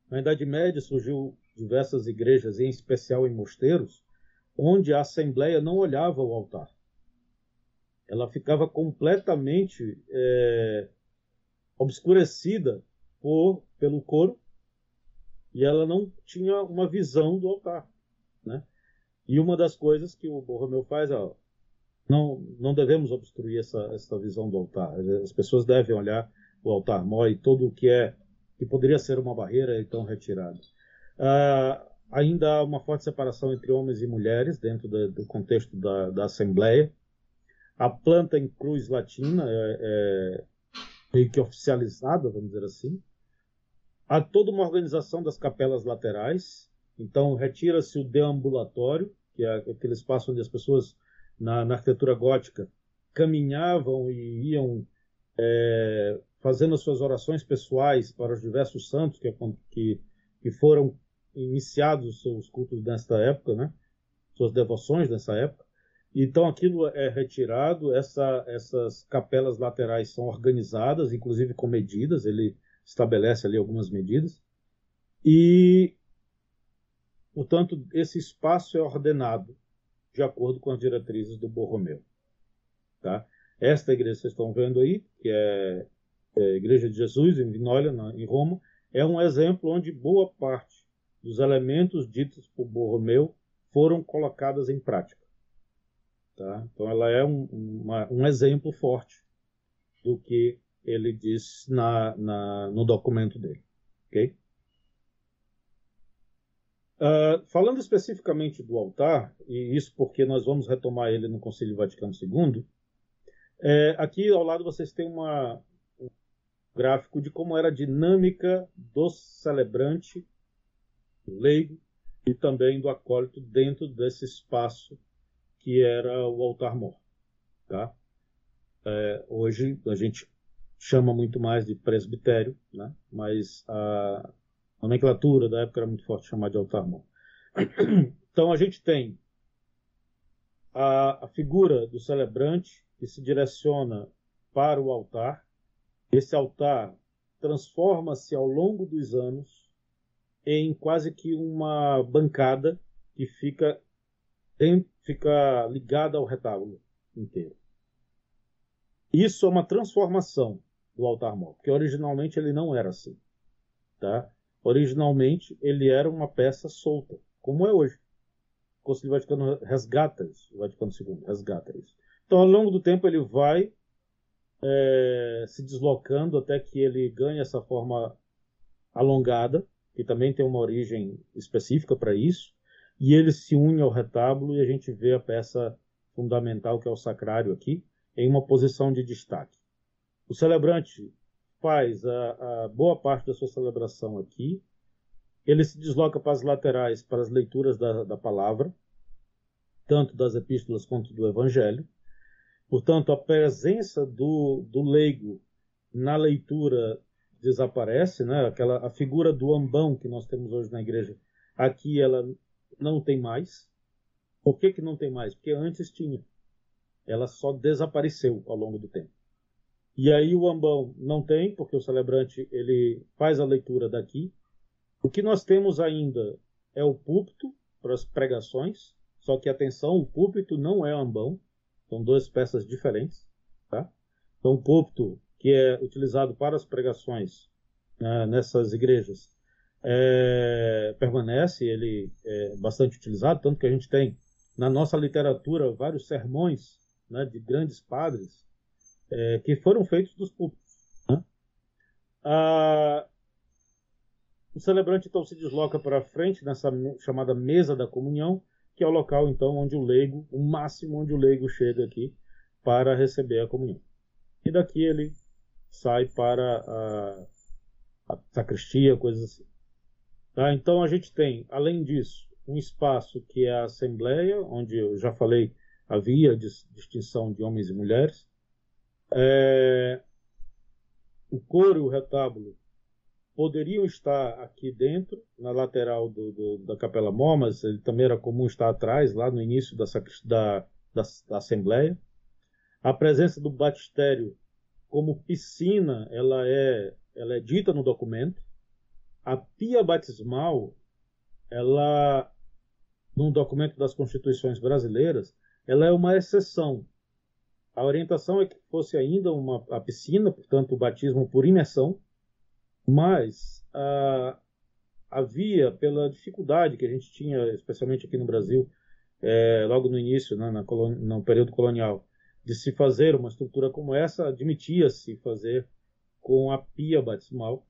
Na Idade Média surgiu diversas igrejas, em especial em mosteiros, onde a assembleia não olhava o altar ela ficava completamente é, obscurecida por, pelo coro e ela não tinha uma visão do altar, né? E uma das coisas que o Borromeu faz é, não, não devemos obstruir essa, essa visão do altar. As pessoas devem olhar o altar mó e todo o que é que poderia ser uma barreira então retirado. Ah, ainda há uma forte separação entre homens e mulheres dentro do, do contexto da, da Assembleia. A planta em cruz latina é, é meio que oficializada, vamos dizer assim. Há toda uma organização das capelas laterais. Então, retira-se o deambulatório, que é aquele espaço onde as pessoas, na, na arquitetura gótica, caminhavam e iam é, fazendo as suas orações pessoais para os diversos santos que, que, que foram iniciados os seus cultos nesta época, né? suas devoções nessa época. Então aquilo é retirado, essa, essas capelas laterais são organizadas, inclusive com medidas, ele estabelece ali algumas medidas. E, portanto, esse espaço é ordenado de acordo com as diretrizes do Borromeu. Tá? Esta igreja que vocês estão vendo aí, que é, é a Igreja de Jesus, em Vinólia, em Roma, é um exemplo onde boa parte dos elementos ditos por Borromeu foram colocadas em prática. Tá? Então, ela é um, uma, um exemplo forte do que ele diz na, na, no documento dele. Uh, falando especificamente do altar, e isso porque nós vamos retomar ele no Concílio Vaticano II, é, aqui ao lado vocês têm uma, um gráfico de como era a dinâmica do celebrante, do leigo e também do acólito dentro desse espaço que era o altar-mor. Tá? É, hoje a gente chama muito mais de presbitério, né? mas a nomenclatura da época era muito forte chamar de altar-mor. Então a gente tem a, a figura do celebrante que se direciona para o altar. Esse altar transforma-se ao longo dos anos em quase que uma bancada que fica tem, fica ligada ao retábulo inteiro. Isso é uma transformação do altar mor, porque originalmente ele não era assim. Tá? Originalmente ele era uma peça solta, como é hoje. O Concílio Vaticano resgata isso, o Vaticano II resgata isso. Então, ao longo do tempo, ele vai é, se deslocando até que ele ganhe essa forma alongada, que também tem uma origem específica para isso, e ele se une ao retábulo e a gente vê a peça fundamental que é o sacrário aqui em uma posição de destaque. O celebrante faz a, a boa parte da sua celebração aqui, ele se desloca para as laterais para as leituras da, da palavra, tanto das epístolas quanto do evangelho. Portanto, a presença do, do leigo na leitura desaparece, né? Aquela a figura do ambão que nós temos hoje na igreja, aqui ela não tem mais. Por que, que não tem mais? Porque antes tinha. Ela só desapareceu ao longo do tempo. E aí o ambão não tem, porque o celebrante ele faz a leitura daqui. O que nós temos ainda é o púlpito para as pregações, só que atenção, o púlpito não é ambão, são duas peças diferentes, tá? Então o púlpito que é utilizado para as pregações né, nessas igrejas é, permanece, ele é bastante utilizado, tanto que a gente tem na nossa literatura vários sermões né, de grandes padres é, que foram feitos dos púlpitos. Né? Ah, o celebrante então se desloca para frente nessa chamada mesa da comunhão, que é o local então onde o leigo, o máximo onde o leigo chega aqui para receber a comunhão. E daqui ele sai para a, a sacristia, coisas assim. Tá? Então a gente tem, além disso, um espaço que é a Assembleia, onde eu já falei havia distinção de homens e mulheres. É... o coro e o retábulo poderiam estar aqui dentro, na lateral do, do, da Capela Mor, mas ele também era comum estar atrás, lá no início da, da, da, da Assembleia. A presença do batistério como piscina, ela é, ela é dita no documento. A pia batismal, ela, no documento das constituições brasileiras, ela é uma exceção. A orientação é que fosse ainda uma a piscina, portanto, o batismo por imersão, mas ah, havia, pela dificuldade que a gente tinha, especialmente aqui no Brasil, é, logo no início, né, na no período colonial, de se fazer uma estrutura como essa, admitia-se fazer com a pia batismal,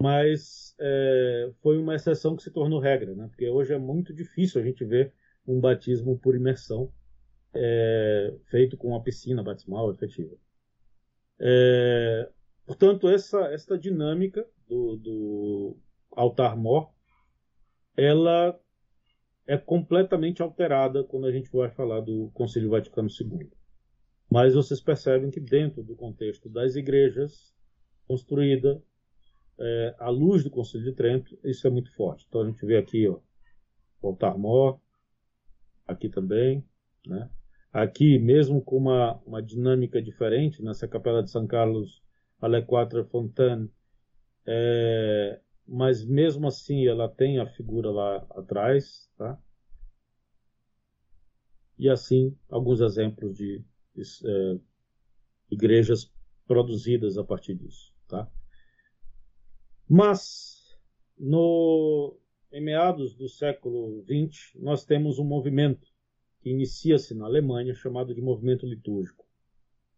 mas é, foi uma exceção que se tornou regra, né? porque hoje é muito difícil a gente ver um batismo por imersão é, feito com a piscina batismal efetiva. É, Portanto, essa, dinâmica do, do altar-mor, ela é completamente alterada quando a gente vai falar do Concílio Vaticano II. Mas vocês percebem que dentro do contexto das igrejas construída é, à luz do Concílio de Trento, isso é muito forte. Então a gente vê aqui ó, o altar-mor, aqui também, né? Aqui, mesmo com uma, uma dinâmica diferente, nessa capela de São Carlos a Les Quatre Fontaines, é, mas mesmo assim ela tem a figura lá atrás, tá? E assim alguns exemplos de, de é, igrejas produzidas a partir disso, tá? Mas no em meados do século XX nós temos um movimento que inicia-se na Alemanha chamado de movimento litúrgico.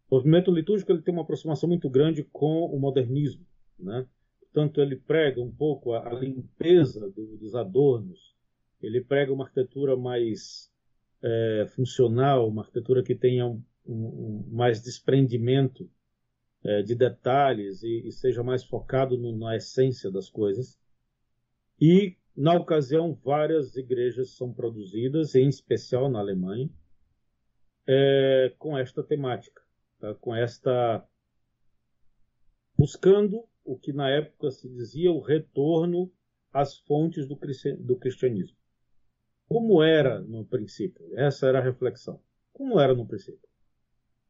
O movimento litúrgico ele tem uma aproximação muito grande com o modernismo, né? Portanto, ele prega um pouco a, a limpeza do, dos adornos, ele prega uma arquitetura mais é, funcional, uma arquitetura que tenha um, um, um mais desprendimento é, de detalhes e, e, seja mais focado no, na essência das coisas. E, na ocasião, várias igrejas são produzidas, em especial na Alemanha, é, com esta temática tá? com esta buscando o que na época se dizia o retorno às fontes do, do cristianismo. Como era no princípio? Essa era a reflexão. Como era no princípio?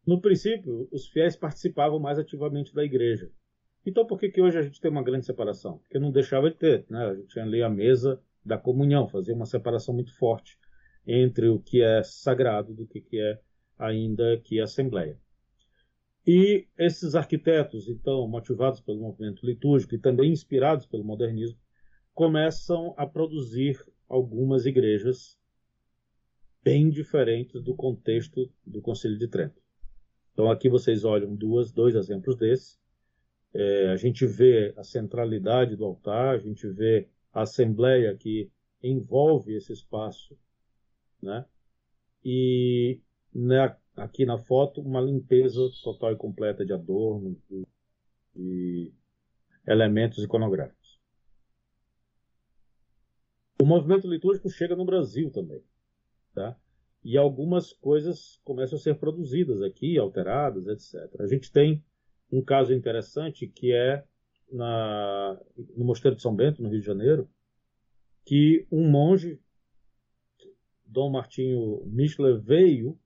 No princípio, os fiéis participavam mais ativamente da igreja. Então, por que, que hoje a gente tem uma grande separação? Porque não deixava de ter. Né? A gente tinha ali a mesa da comunhão, fazia uma separação muito forte entre o que é sagrado do que, que é ainda que assembleia. E esses arquitetos, então, motivados pelo movimento litúrgico e também inspirados pelo modernismo, começam a produzir algumas igrejas bem diferentes do contexto do Concílio de Trento. Então, aqui vocês olham duas, dois exemplos desses. É, a gente vê a centralidade do altar, a gente vê a assembleia que envolve esse espaço, né? E na, aqui na foto uma limpeza total e completa de adornos e, elementos iconográficos. O movimento litúrgico chega no Brasil também, tá? E algumas coisas começam a ser produzidas aqui, alteradas, etc. A gente tem um caso interessante que é na, no Mosteiro de São Bento, no Rio de Janeiro, que um monge, Dom Martinho Michler, veio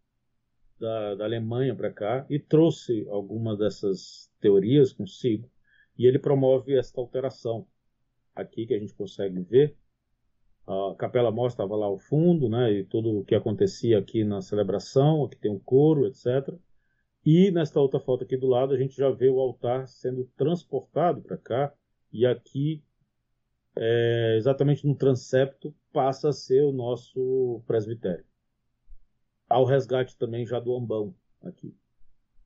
da, da Alemanha para cá e trouxe algumas dessas teorias consigo. E ele promove esta alteração aqui que a gente consegue ver. A Capela Mor estava lá ao fundo, né, e tudo o que acontecia aqui na celebração, aqui tem o um coro, etc. E nesta outra foto aqui do lado a gente já vê o altar sendo transportado para cá e aqui é, exatamente no transepto passa a ser o nosso presbitério ao resgate também já do Ambão aqui.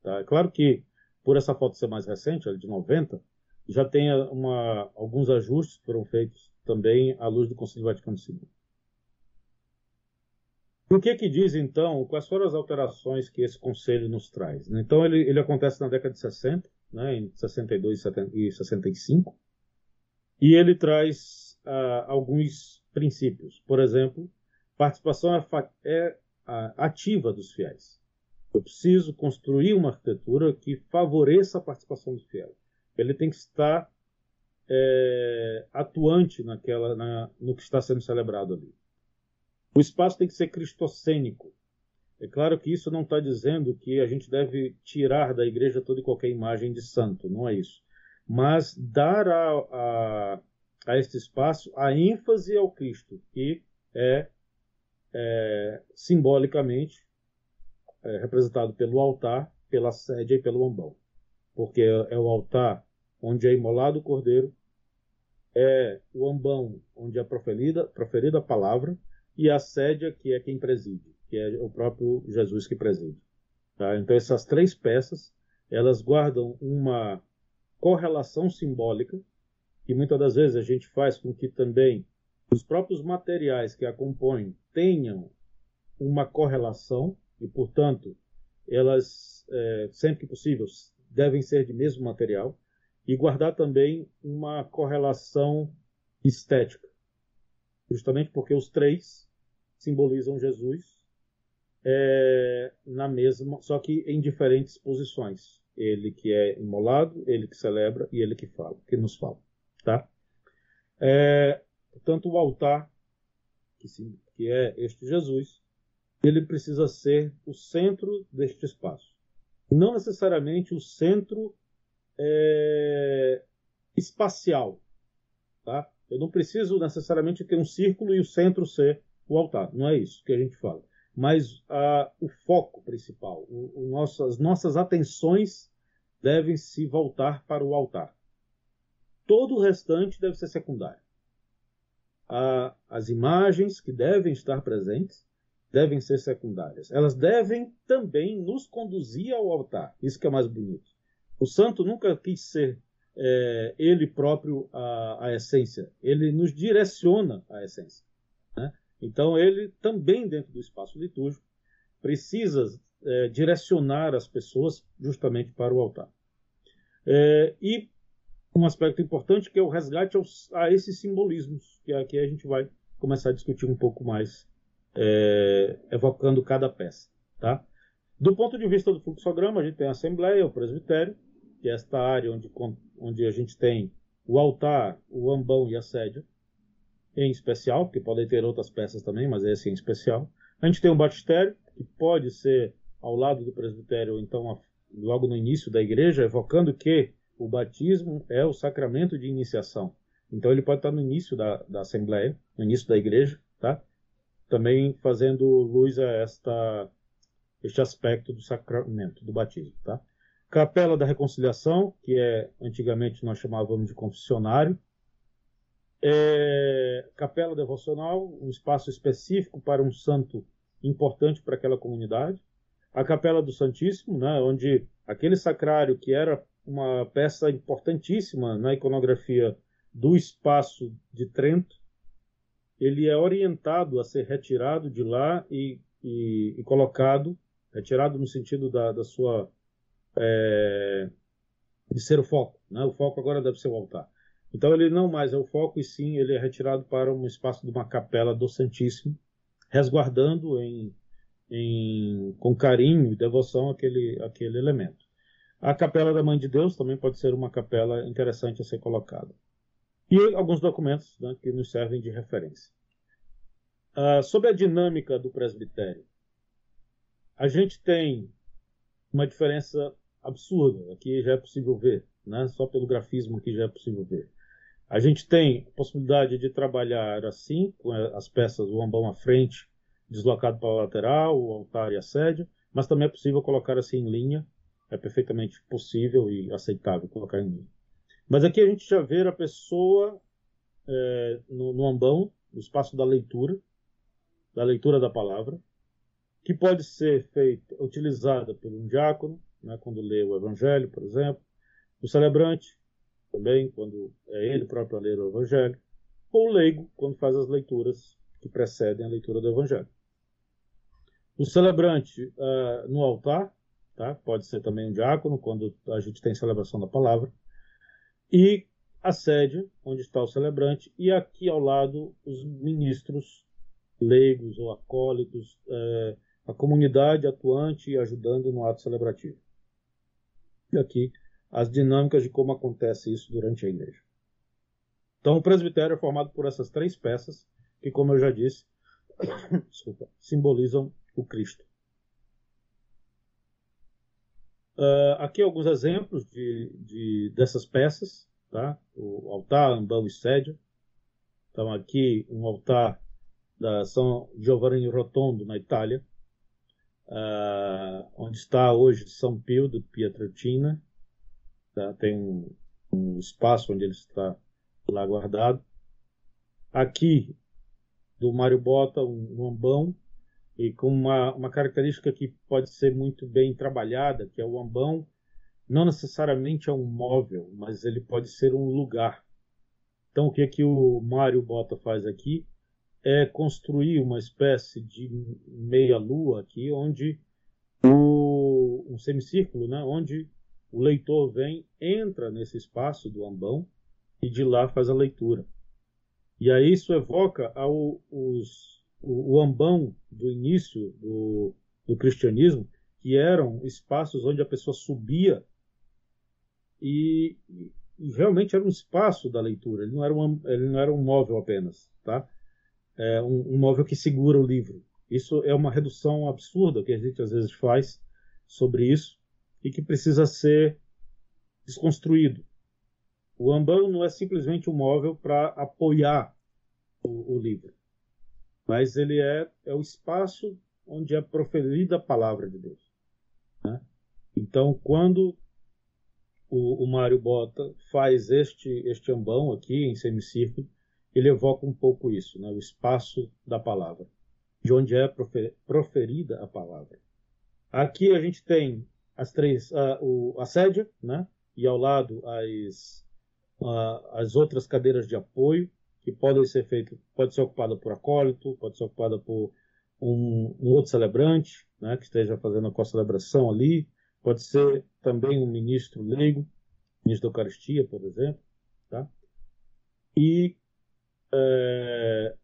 Tá? É claro que, por essa foto ser mais recente, de 90, já tem uma, alguns ajustes que foram feitos também à luz do Conselho Vaticano II. O que que diz, então, quais foram as alterações que esse conselho nos traz? Então, ele, ele acontece na década de 60, né, em 62 e 65, e ele traz ah, alguns princípios. Por exemplo, participação é, é ativa dos fiéis. Eu preciso construir uma arquitetura que favoreça a participação do fiel. ele tem que estar é, atuante naquela, na, no que está sendo celebrado ali. O espaço tem que ser cristocênico. É claro que isso não está dizendo que a gente deve tirar da igreja toda e qualquer imagem de santo, não é isso. Mas dar a, a, a este espaço a ênfase ao Cristo, que é, é simbolicamente é, representado pelo altar, pela sede e pelo ambão. Porque é, é o altar onde é imolado o cordeiro, é o ambão onde é proferida, proferida a palavra, e a sédia que é quem preside que é o próprio Jesus que preside. Tá? Então essas três peças elas guardam uma correlação simbólica que muitas das vezes a gente faz com que também os próprios materiais que a compõem tenham uma correlação e, portanto, elas, é, sempre que possível, devem ser de mesmo material e guardar também uma correlação estética, justamente porque os três simbolizam Jesus é, na mesma, só que em diferentes posições. Ele que é imolado, ele que celebra e ele que fala, que nos fala, tá? É, portanto, o altar, que, sim, que é este Jesus, ele precisa ser o centro deste espaço. Não necessariamente o centro é, espacial, tá? Eu não preciso necessariamente ter um círculo e o centro ser o altar. Não é isso que a gente fala mas uh, o foco principal, o, o nosso, as nossas atenções devem se voltar para o altar. Todo o restante deve ser secundário. Uh, as imagens que devem estar presentes devem ser secundárias. Elas devem também nos conduzir ao altar. Isso que é mais bonito. O santo nunca quis ser é, ele próprio a, a essência. Ele nos direciona à essência. Né? Então, ele também, dentro do espaço litúrgico, precisa é, direcionar as pessoas justamente para o altar. É, e um aspecto importante que é o resgate aos, a esses simbolismos, que aqui a gente vai começar a discutir um pouco mais, é, evocando cada peça. Tá? Do ponto de vista do fluxograma, a gente tem a Assembleia, o Presbitério, que é esta área onde, onde a gente tem o altar, o ambão e a sede em especial, porque podem ter outras peças também, mas esse em especial. A gente tem um batistério, que pode ser ao lado do presbitério, então logo no início da igreja, evocando que o batismo é o sacramento de iniciação. Então ele pode estar no início da, da assembleia, no início da igreja, tá? Também fazendo luz a esta este aspecto do sacramento do batismo, tá? Capela da Reconciliação, que é antigamente nós chamávamos de confessionário, é, capela devocional, um espaço específico para um santo importante para aquela comunidade. A Capela do Santíssimo, né, onde aquele sacrário que era uma peça importantíssima na iconografia do espaço de Trento, ele é orientado a ser retirado de lá e, e, e colocado, retirado no sentido da, da sua é, de ser o foco. Né? O foco agora deve ser o altar. Então ele não mais é o foco, e sim ele é retirado para um espaço de uma capela do Santíssimo, resguardando em, em, com carinho e devoção aquele, aquele elemento. A capela da Mãe de Deus também pode ser uma capela interessante a ser colocada. E alguns documentos né, que nos servem de referência. Uh, sobre a dinâmica do presbitério, a gente tem uma diferença absurda, aqui já é possível ver, né? só pelo grafismo aqui já é possível ver. A gente tem a possibilidade de trabalhar assim, com as peças, o ambão à frente, deslocado para a lateral, o altar e a sede, mas também é possível colocar assim em linha, é perfeitamente possível e aceitável colocar em linha. Mas aqui a gente já vê a pessoa é, no, no ambão, no espaço da leitura, da leitura da palavra, que pode ser feita, utilizada por um diácono, né, quando lê o evangelho, por exemplo, o celebrante, também, quando é ele próprio a ler o Evangelho, ou o leigo, quando faz as leituras que precedem a leitura do Evangelho. O celebrante uh, no altar, tá? pode ser também um diácono, quando a gente tem celebração da palavra, e a sede, onde está o celebrante, e aqui ao lado os ministros leigos ou acólitos, uh, a comunidade atuante e ajudando no ato celebrativo. Aqui as dinâmicas de como acontece isso durante a igreja. Então, o presbitério é formado por essas três peças, que, como eu já disse, desculpa, simbolizam o Cristo. Uh, aqui alguns exemplos de, de, dessas peças, tá? o altar, ambão e sédia. Então, aqui um altar da São Giovanni Rotondo, na Itália, uh, onde está hoje São Pio de Pietrelcina. Tá? Tem um, um espaço onde ele está lá guardado. Aqui, do Mário Bota, um ambão, e com uma, uma característica que pode ser muito bem trabalhada, que é o ambão, não necessariamente é um móvel, mas ele pode ser um lugar. Então, o que, é que o Mário Bota faz aqui é construir uma espécie de meia-lua aqui, onde o, um semicírculo, né, onde o leitor vem, entra nesse espaço do ambão e de lá faz a leitura. E aí isso evoca ao, os, o, o ambão do início do, do cristianismo, que eram espaços onde a pessoa subia e, e, realmente era um espaço da leitura. Ele não era um, ele não era um móvel apenas, tá? É um, um que segura o livro. Isso é uma redução absurda que a gente às vezes faz sobre isso e que precisa ser desconstruído. O ambão não é simplesmente um móvel para apoiar o, o, livro, mas ele é, é o espaço onde é proferida a palavra de Deus. Né? Então, quando o, o Mário Bota faz este, este ambão aqui em semicírculo, ele evoca um pouco isso, né? o espaço da palavra, de onde é proferida a palavra. Aqui a gente tem as três, a, o, a sédia, né? e ao lado as, a, as outras cadeiras de apoio, que podem ser feitas, pode ser ocupada por acólito, pode ser ocupada por um, um outro celebrante, né, que esteja fazendo a celebração ali, pode ser também um ministro leigo, ministro da Eucaristia, por exemplo, tá? E é,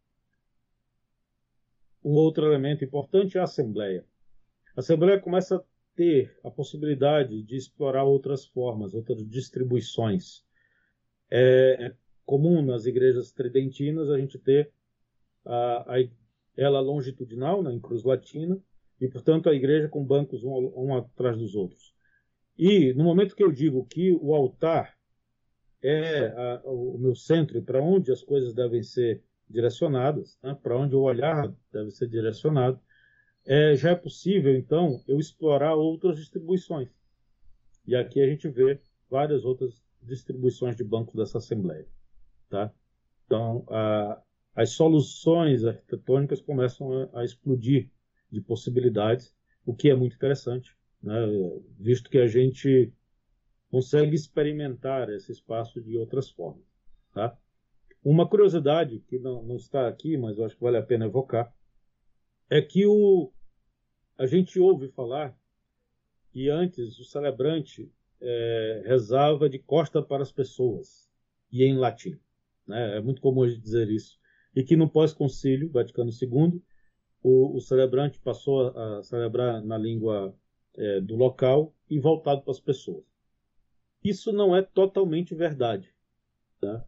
um outro elemento importante é a Assembleia. A Assembleia começa a ter a possibilidade de explorar outras formas, outras distribuições. É, é comum nas igrejas tridentinas a gente ter a, a, ela longitudinal, né, em cruz latina, e portanto a igreja com bancos um, um atrás dos outros. E no momento que eu digo que o altar é a, o meu centro e para onde as coisas devem ser direcionadas, né, para onde o olhar deve ser direcionado, é, já é possível, então, eu explorar outras distribuições. E aqui a gente vê várias outras distribuições de bancos dessa Assembleia. Tá? Então, a, as soluções arquitetônicas começam a, a, explodir de possibilidades, o que é muito interessante, né? visto que a gente consegue experimentar esse espaço de outras formas. Tá? Uma curiosidade que não, não está aqui, mas eu acho que vale a pena evocar, é que o, a gente ouve falar que antes o celebrante é, rezava de costa para as pessoas e em latim. Né? É muito comum dizer isso. E que no pós-concílio, Vaticano II, o, o, celebrante passou a, a celebrar na língua é, do local e voltado para as pessoas. Isso não é totalmente verdade. Tá?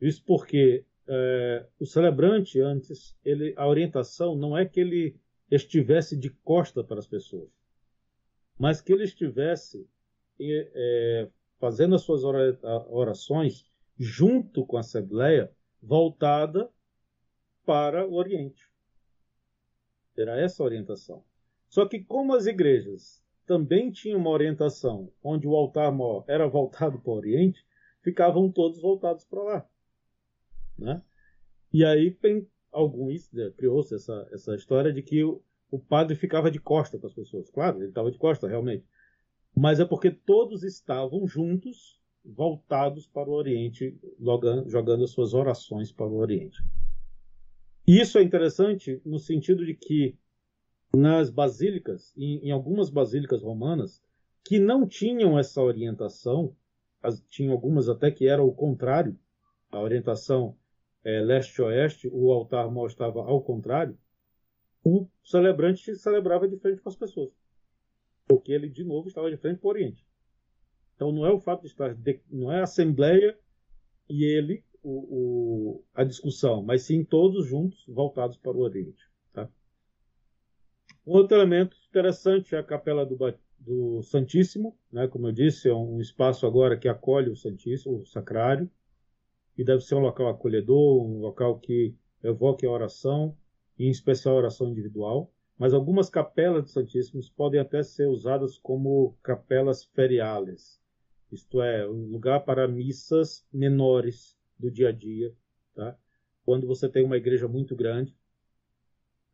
Isso porque é, o celebrante antes, ele, a orientação não é que ele estivesse de costa para as pessoas, mas que ele estivesse é, fazendo as suas orações junto com a Assembleia voltada para o Oriente. Era essa a orientação. Só que como as igrejas também tinham uma orientação onde o altar maior era voltado para o Oriente, ficavam todos voltados para lá. Né? E aí tem alguns, né, criou-se essa, essa história de que o, o padre ficava de costa para as pessoas. Claro, ele estava de costa, realmente. Mas é porque todos estavam juntos, voltados para o Oriente, jogando, jogando as suas orações para o Oriente. Isso é interessante no sentido de que nas basílicas, em, em algumas basílicas romanas, que não tinham essa orientação, as, tinham algumas até que era o contrário, a orientação é, leste-oeste, o altar maior estava ao contrário, o celebrante celebrava de frente com as pessoas. Porque ele, de novo, estava de frente para o Oriente. Então não é o fato de estar, de, não é a Assembleia e ele o, o, a discussão, mas sim todos juntos voltados para o Oriente. Outro elemento interessante é a Capela do, do Santíssimo, né? como eu disse, é um espaço agora que acolhe o Santíssimo, o Sacrário, e deve ser um local acolhedor, um local que evoque a oração, em especial a oração individual. Mas algumas capelas do Santíssimo podem até ser usadas como capelas feriales, isto é, um lugar para missas menores do dia a dia. Tá? Quando você tem uma igreja muito grande,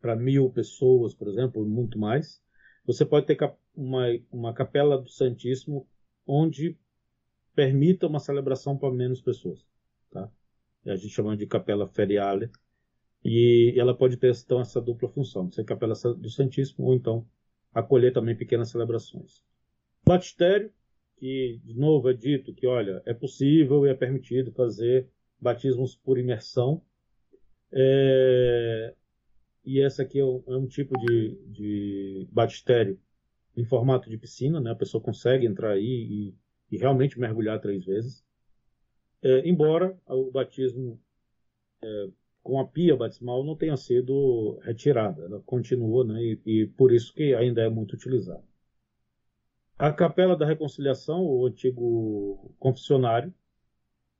para mil pessoas, por exemplo, muito mais, você pode ter uma, uma capela do Santíssimo onde permita uma celebração para menos pessoas. Tá? A gente chama de capela feriale. E ela pode ter então essa dupla função, ser capela do Santíssimo ou então acolher também pequenas celebrações. Batistério, que de novo é dito que, olha, é possível e é permitido fazer batismos por imersão. É... E esse aqui é um, é um tipo de, de batistério em formato de piscina, né? A pessoa consegue entrar aí e, e realmente mergulhar três vezes. É, embora o batismo é, com a pia batismal não tenha sido retirada, ela continua, né? E, e por isso que ainda é muito utilizada. A Capela da Reconciliação, o antigo confessionário,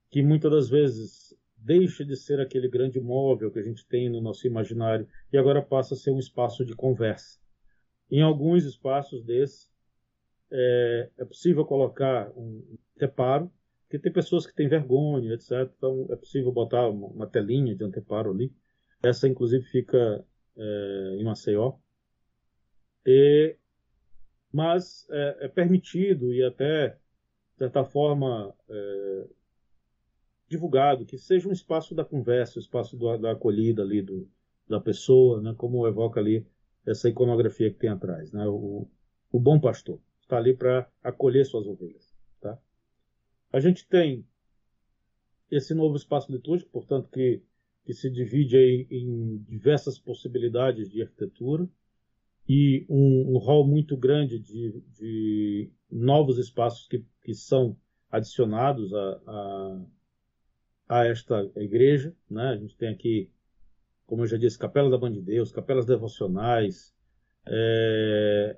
que muitas das vezes deixa de ser aquele grande móvel que a gente tem no nosso imaginário e agora passa a ser um espaço de conversa. Em alguns espaços desses é, é possível colocar um reparo, porque tem pessoas que têm vergonha, etc. Então é possível botar uma, uma telinha de anteparo ali. Essa inclusive fica é, em Maceió. E, mas é, é, permitido e até de certa forma é, divulgado, que seja um espaço da conversa, um espaço do, da acolhida ali do, da pessoa, né, como evoca ali essa iconografia que tem atrás. Né, o, o bom pastor está ali para acolher suas ovelhas. Tá? A gente tem esse novo espaço litúrgico, portanto, que, que se divide aí em diversas possibilidades de arquitetura e um, um hall muito grande de, de novos espaços que, que são adicionados a, a a esta igreja. Né? A gente tem aqui, como eu já disse, Capela da Mãe de Deus, capelas devocionais, é...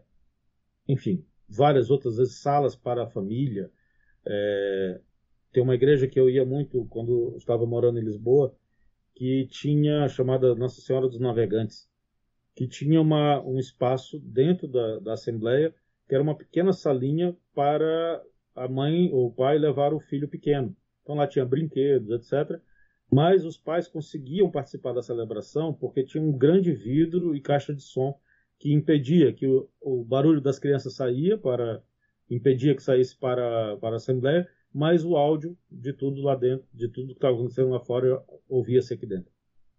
enfim, várias outras vezes salas para a família. É... Tem uma igreja que eu ia muito quando estava morando em Lisboa, que tinha chamada Nossa Senhora dos Navegantes, que tinha uma, um espaço dentro da, da Assembleia, que era uma pequena salinha para a mãe ou o pai levar o filho pequeno. Então lá tinha brinquedos, etc. Mas os pais conseguiam participar da celebração porque tinha um grande vidro e caixa de som que impedia que o, o barulho das crianças saía para impedia que saísse para, para a assembleia, mas o áudio de tudo lá dentro, de tudo que estava acontecendo lá fora, ouvia-se aqui dentro.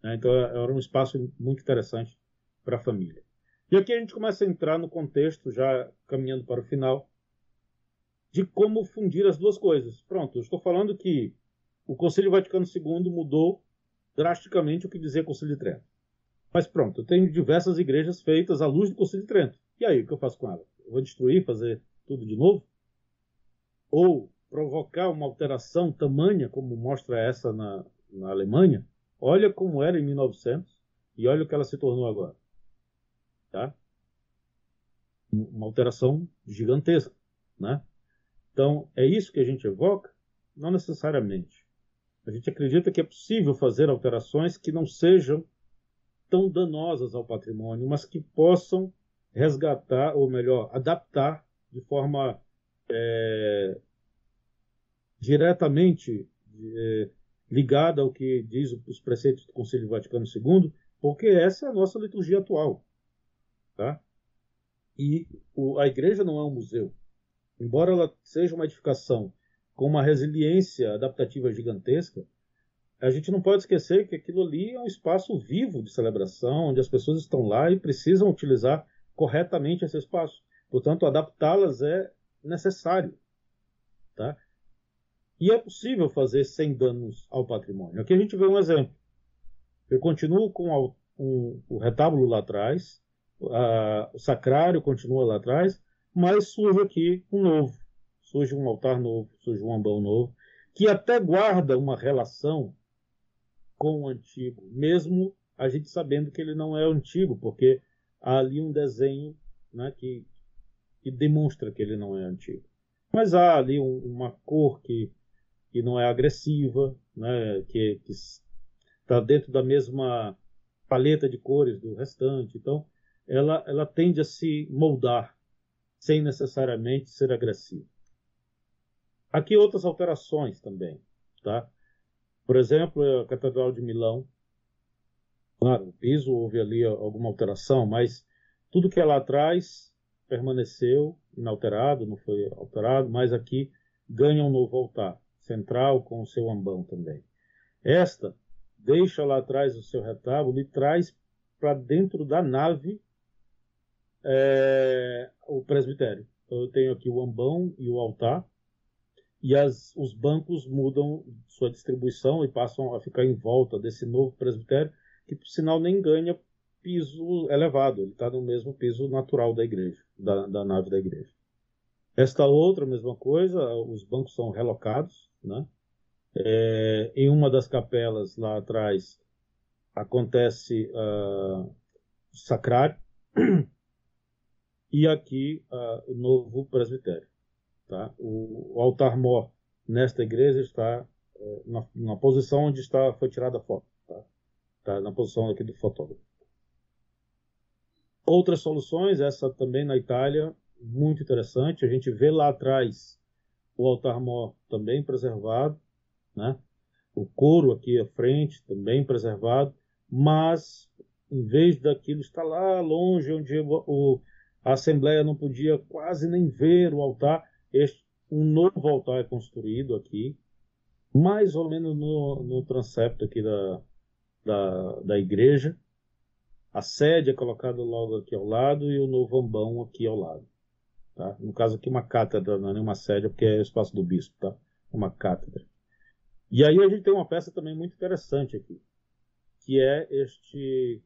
Né? Então era um espaço muito interessante para a família. E aqui a gente começa a entrar no contexto, já caminhando para o final, de como fundir as duas coisas. Pronto, eu estou falando que o Conselho Vaticano II mudou drasticamente o que dizia Conselho de Trento. Mas pronto, eu tenho diversas igrejas feitas à luz do Conselho de Trento. E aí, o que eu faço com elas? Eu vou destruir, fazer tudo de novo? Ou provocar uma alteração tamanha, como mostra essa na, na Alemanha? Olha como era em 1900 e olha o que ela se tornou agora. Tá? Uma alteração gigantesca, né? Então, é isso que a gente evoca? Não necessariamente. A gente acredita que é possível fazer alterações que não sejam tão danosas ao patrimônio, mas que possam resgatar, ou melhor, adaptar de forma é, diretamente é, ligada ao que diz os preceitos do Conselho Vaticano II, porque essa é a nossa liturgia atual. Tá? E o, a igreja não é um museu embora ela seja uma edificação com uma resiliência adaptativa gigantesca, a gente não pode esquecer que aquilo ali é um espaço vivo de celebração, onde as pessoas estão lá e precisam utilizar corretamente esse espaço. Portanto, adaptá-las é necessário. Tá? E é possível fazer sem danos ao patrimônio. Aqui a gente vê um exemplo. Eu continuo com o retábulo lá atrás, a, o sacrário continua lá atrás, mas surge aqui um novo. surge um altar novo, surge um ambão novo, que até guarda uma relação com o antigo, mesmo a gente sabendo que ele não é antigo, porque há ali um desenho né, que, que demonstra que ele não é antigo. Mas há ali um, uma cor que, que não é agressiva, né, que está dentro da mesma paleta de cores do restante. Então, ela, ela tende a se moldar sem necessariamente ser agressiva. Aqui outras alterações também, tá? Por exemplo, a Catedral de Milão. Claro, o piso houve ali alguma alteração, mas tudo que é lá atrás permaneceu inalterado, não foi alterado, mas aqui ganha um novo altar central com o seu ambão também. Esta deixa lá atrás o seu retábulo e traz para dentro da nave é, o presbitério. Então, eu tenho aqui o ambão e o altar, e as, os bancos mudam sua distribuição e passam a ficar em volta desse novo presbitério, que por sinal nem ganha piso elevado, ele está no mesmo piso natural da igreja, da, da, nave da igreja. Esta outra, mesma coisa, os bancos são relocados, né? É, em uma das capelas lá atrás acontece uh, sacrário e aqui uh, o novo presbitério. Tá? O, o altar-mor nesta igreja está uh, na, na, posição onde está, foi tirada a foto. Tá? tá na posição aqui do fotógrafo. Outras soluções, essa também na Itália, muito interessante. A gente vê lá atrás o altar-mor também preservado, né? o couro aqui à frente também preservado, mas em vez daquilo estar lá longe, onde o, a Assembleia não podia quase nem ver o altar, este, um novo altar é construído aqui, mais ou menos no, no transepto aqui da, da, da igreja. A sede é colocada logo aqui ao lado e o novo ambão aqui ao lado. Tá? No caso aqui uma cátedra, não é nenhuma sede, porque é o espaço do bispo, tá? Uma cátedra. E aí a gente tem uma peça também muito interessante aqui, que é este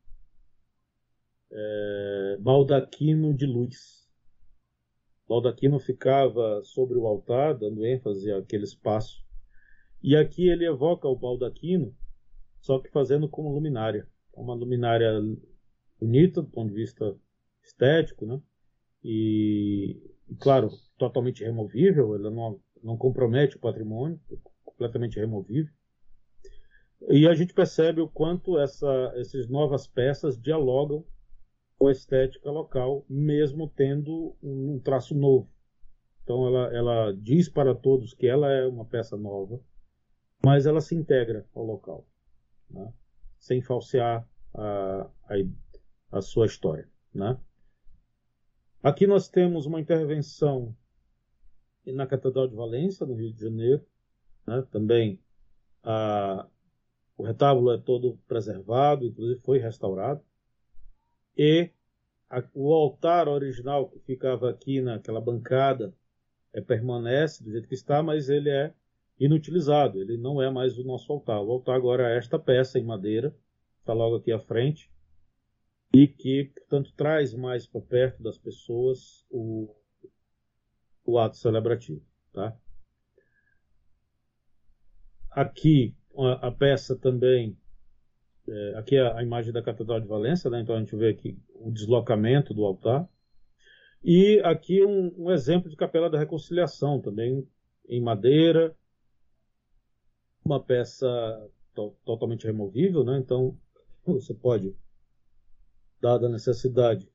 é, baldaquino de luz. Baldaquino ficava sobre o altar, dando ênfase àquele espaço. E aqui ele evoca o baldaquino, só que fazendo como luminária. Uma luminária bonita do ponto de vista estético, né? E, claro, totalmente removível, ela não, não compromete o patrimônio, completamente removível. E a gente percebe o quanto essa, essas novas peças dialogam com a estética local, mesmo tendo um traço novo. Então ela, ela diz para todos que ela é uma peça nova, mas ela se integra ao local, né? sem falsear a, a, a sua história. Né? Aqui nós temos uma intervenção na Catedral de Valência, no Rio de Janeiro, né? Também a, o retábulo é todo preservado, inclusive foi restaurado. E a, o altar original que ficava aqui naquela bancada é, permanece do jeito que está, mas ele é inutilizado. Ele não é mais o nosso altar. O altar agora é esta peça em madeira, está logo aqui à frente, e que, portanto, traz mais para perto das pessoas o, o ato celebrativo. Tá? Aqui a, a peça também, é, aqui é a imagem da Catedral de Valência, né? então a gente vê aqui o deslocamento do altar. E aqui um, um exemplo de Capela da Reconciliação, também em madeira, uma peça to totalmente removível, né? então você pode, dada a necessidade,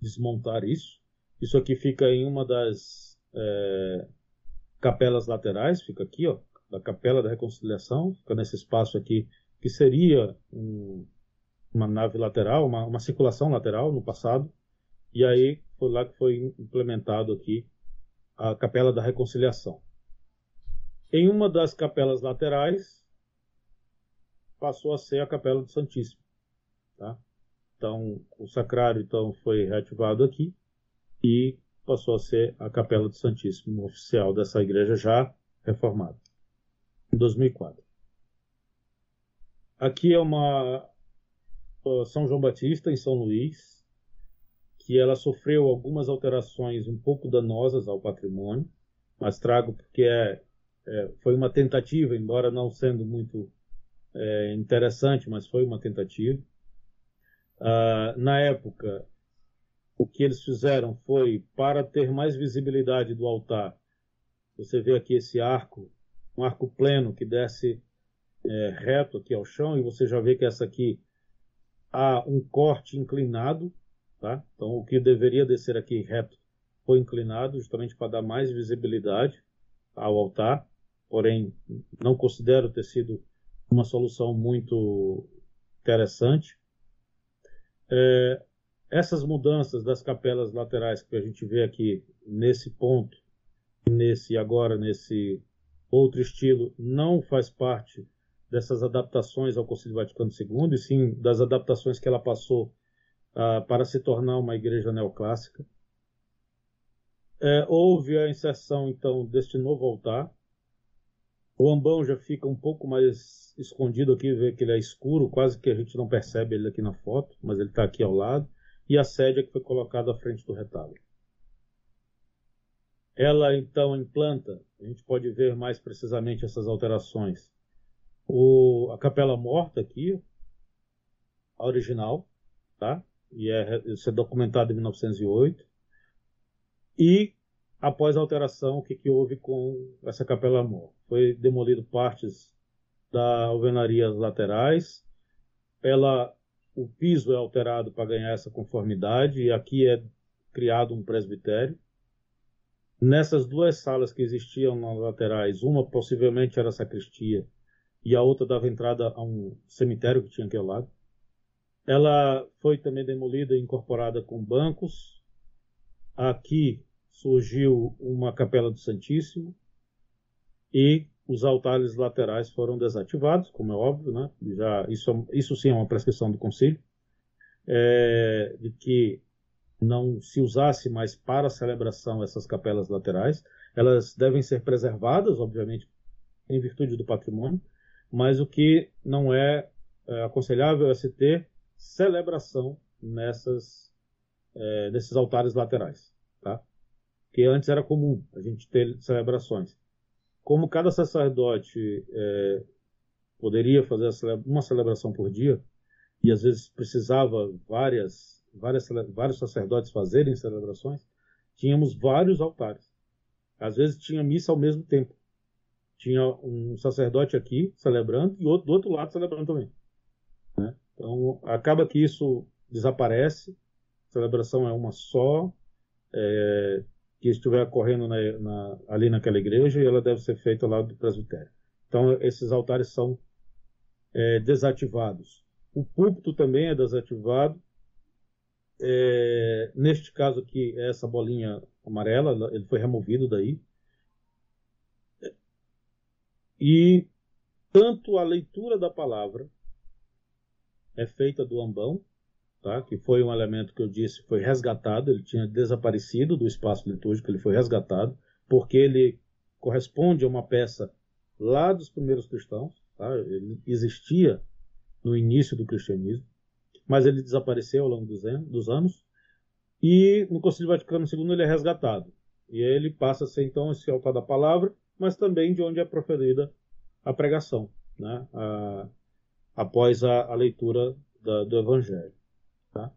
desmontar isso. Isso aqui fica em uma das é, capelas laterais, fica aqui, ó, da Capela da Reconciliação, fica nesse espaço aqui, que seria um, uma nave lateral, uma, uma, circulação lateral no passado, e aí foi lá que foi implementado aqui a Capela da Reconciliação. Em uma das capelas laterais, passou a ser a Capela do Santíssimo. Tá? Então, o sacrário então, foi reativado aqui e passou a ser a Capela do Santíssimo oficial dessa igreja já reformada em 2004. Aqui é uma São João Batista, em São Luís, que ela sofreu algumas alterações um pouco danosas ao patrimônio. mas trago porque é, é foi uma tentativa, embora não sendo muito é, interessante, mas foi uma tentativa. Uh, na época, o que eles fizeram foi, para ter mais visibilidade do altar, você vê aqui esse arco, um arco pleno que desce é, reto aqui ao chão, e você já vê que essa aqui há um corte inclinado, tá? Então o que deveria descer aqui reto foi inclinado, justamente para dar mais visibilidade ao altar, porém não considero ter sido uma solução muito interessante. É, essas mudanças das capelas laterais que a gente vê aqui nesse ponto, nesse agora nesse outro estilo, não faz parte dessas adaptações ao Concílio Vaticano II, e sim das adaptações que ela passou uh, para se tornar uma igreja neoclássica. É, houve a inserção, então, deste novo altar. O ambão já fica um pouco mais escondido aqui, vê que ele é escuro, quase que a gente não percebe ele aqui na foto, mas ele está aqui ao lado. E a sede que foi colocada à frente do retábulo. Ela, então, implanta, a gente pode ver mais precisamente essas alterações, o, a capela morta aqui, a original, tá? E é, isso é documentado em 1908. E após a alteração, o que, que houve com essa capela morta? Foi demolido partes da alvenaria laterais. Ela, o piso é alterado para ganhar essa conformidade e aqui é criado um presbitério. Nessas duas salas que existiam nas laterais, uma possivelmente era a sacristia e a outra dava entrada a um cemitério que tinha aqui ao lado. Ela foi também demolida e incorporada com bancos. Aqui surgiu uma capela do Santíssimo e os altares laterais foram desativados, como é óbvio, né? Já isso, isso sim é uma prescrição do concílio, é, de que não se usasse mais para a celebração essas capelas laterais. Elas devem ser preservadas, obviamente, em virtude do patrimônio, mas o que não é, é aconselhável é se ter celebração nessas, é, nesses altares laterais, tá? Que antes era comum a gente ter celebrações. Como cada sacerdote é, poderia fazer uma celebração por dia e às vezes precisava várias, várias vários sacerdotes fazerem celebrações, tínhamos vários altares. Às vezes tinha missa ao mesmo tempo tinha um sacerdote aqui celebrando e outro do outro lado celebrando também. Né? Então acaba que isso desaparece, a celebração é uma só, é, que estiver ocorrendo na, na, ali naquela igreja e ela deve ser feita lá do presbitério. Então esses altares são é, desativados. O púlpito também é desativado. É, neste caso aqui, essa bolinha amarela, ele foi removido daí. E tanto a leitura da palavra é feita do ambão, tá? que foi um elemento que eu disse foi resgatado, ele tinha desaparecido do espaço litúrgico, ele foi resgatado, porque ele corresponde a uma peça lá dos primeiros cristãos, tá? ele existia no início do cristianismo, mas ele desapareceu ao longo dos anos, e no Concílio Vaticano II ele é resgatado. E ele passa a ser então esse altar da palavra, mas também de onde é proferida a pregação, né? a, após a, a leitura da, do Evangelho. Tá?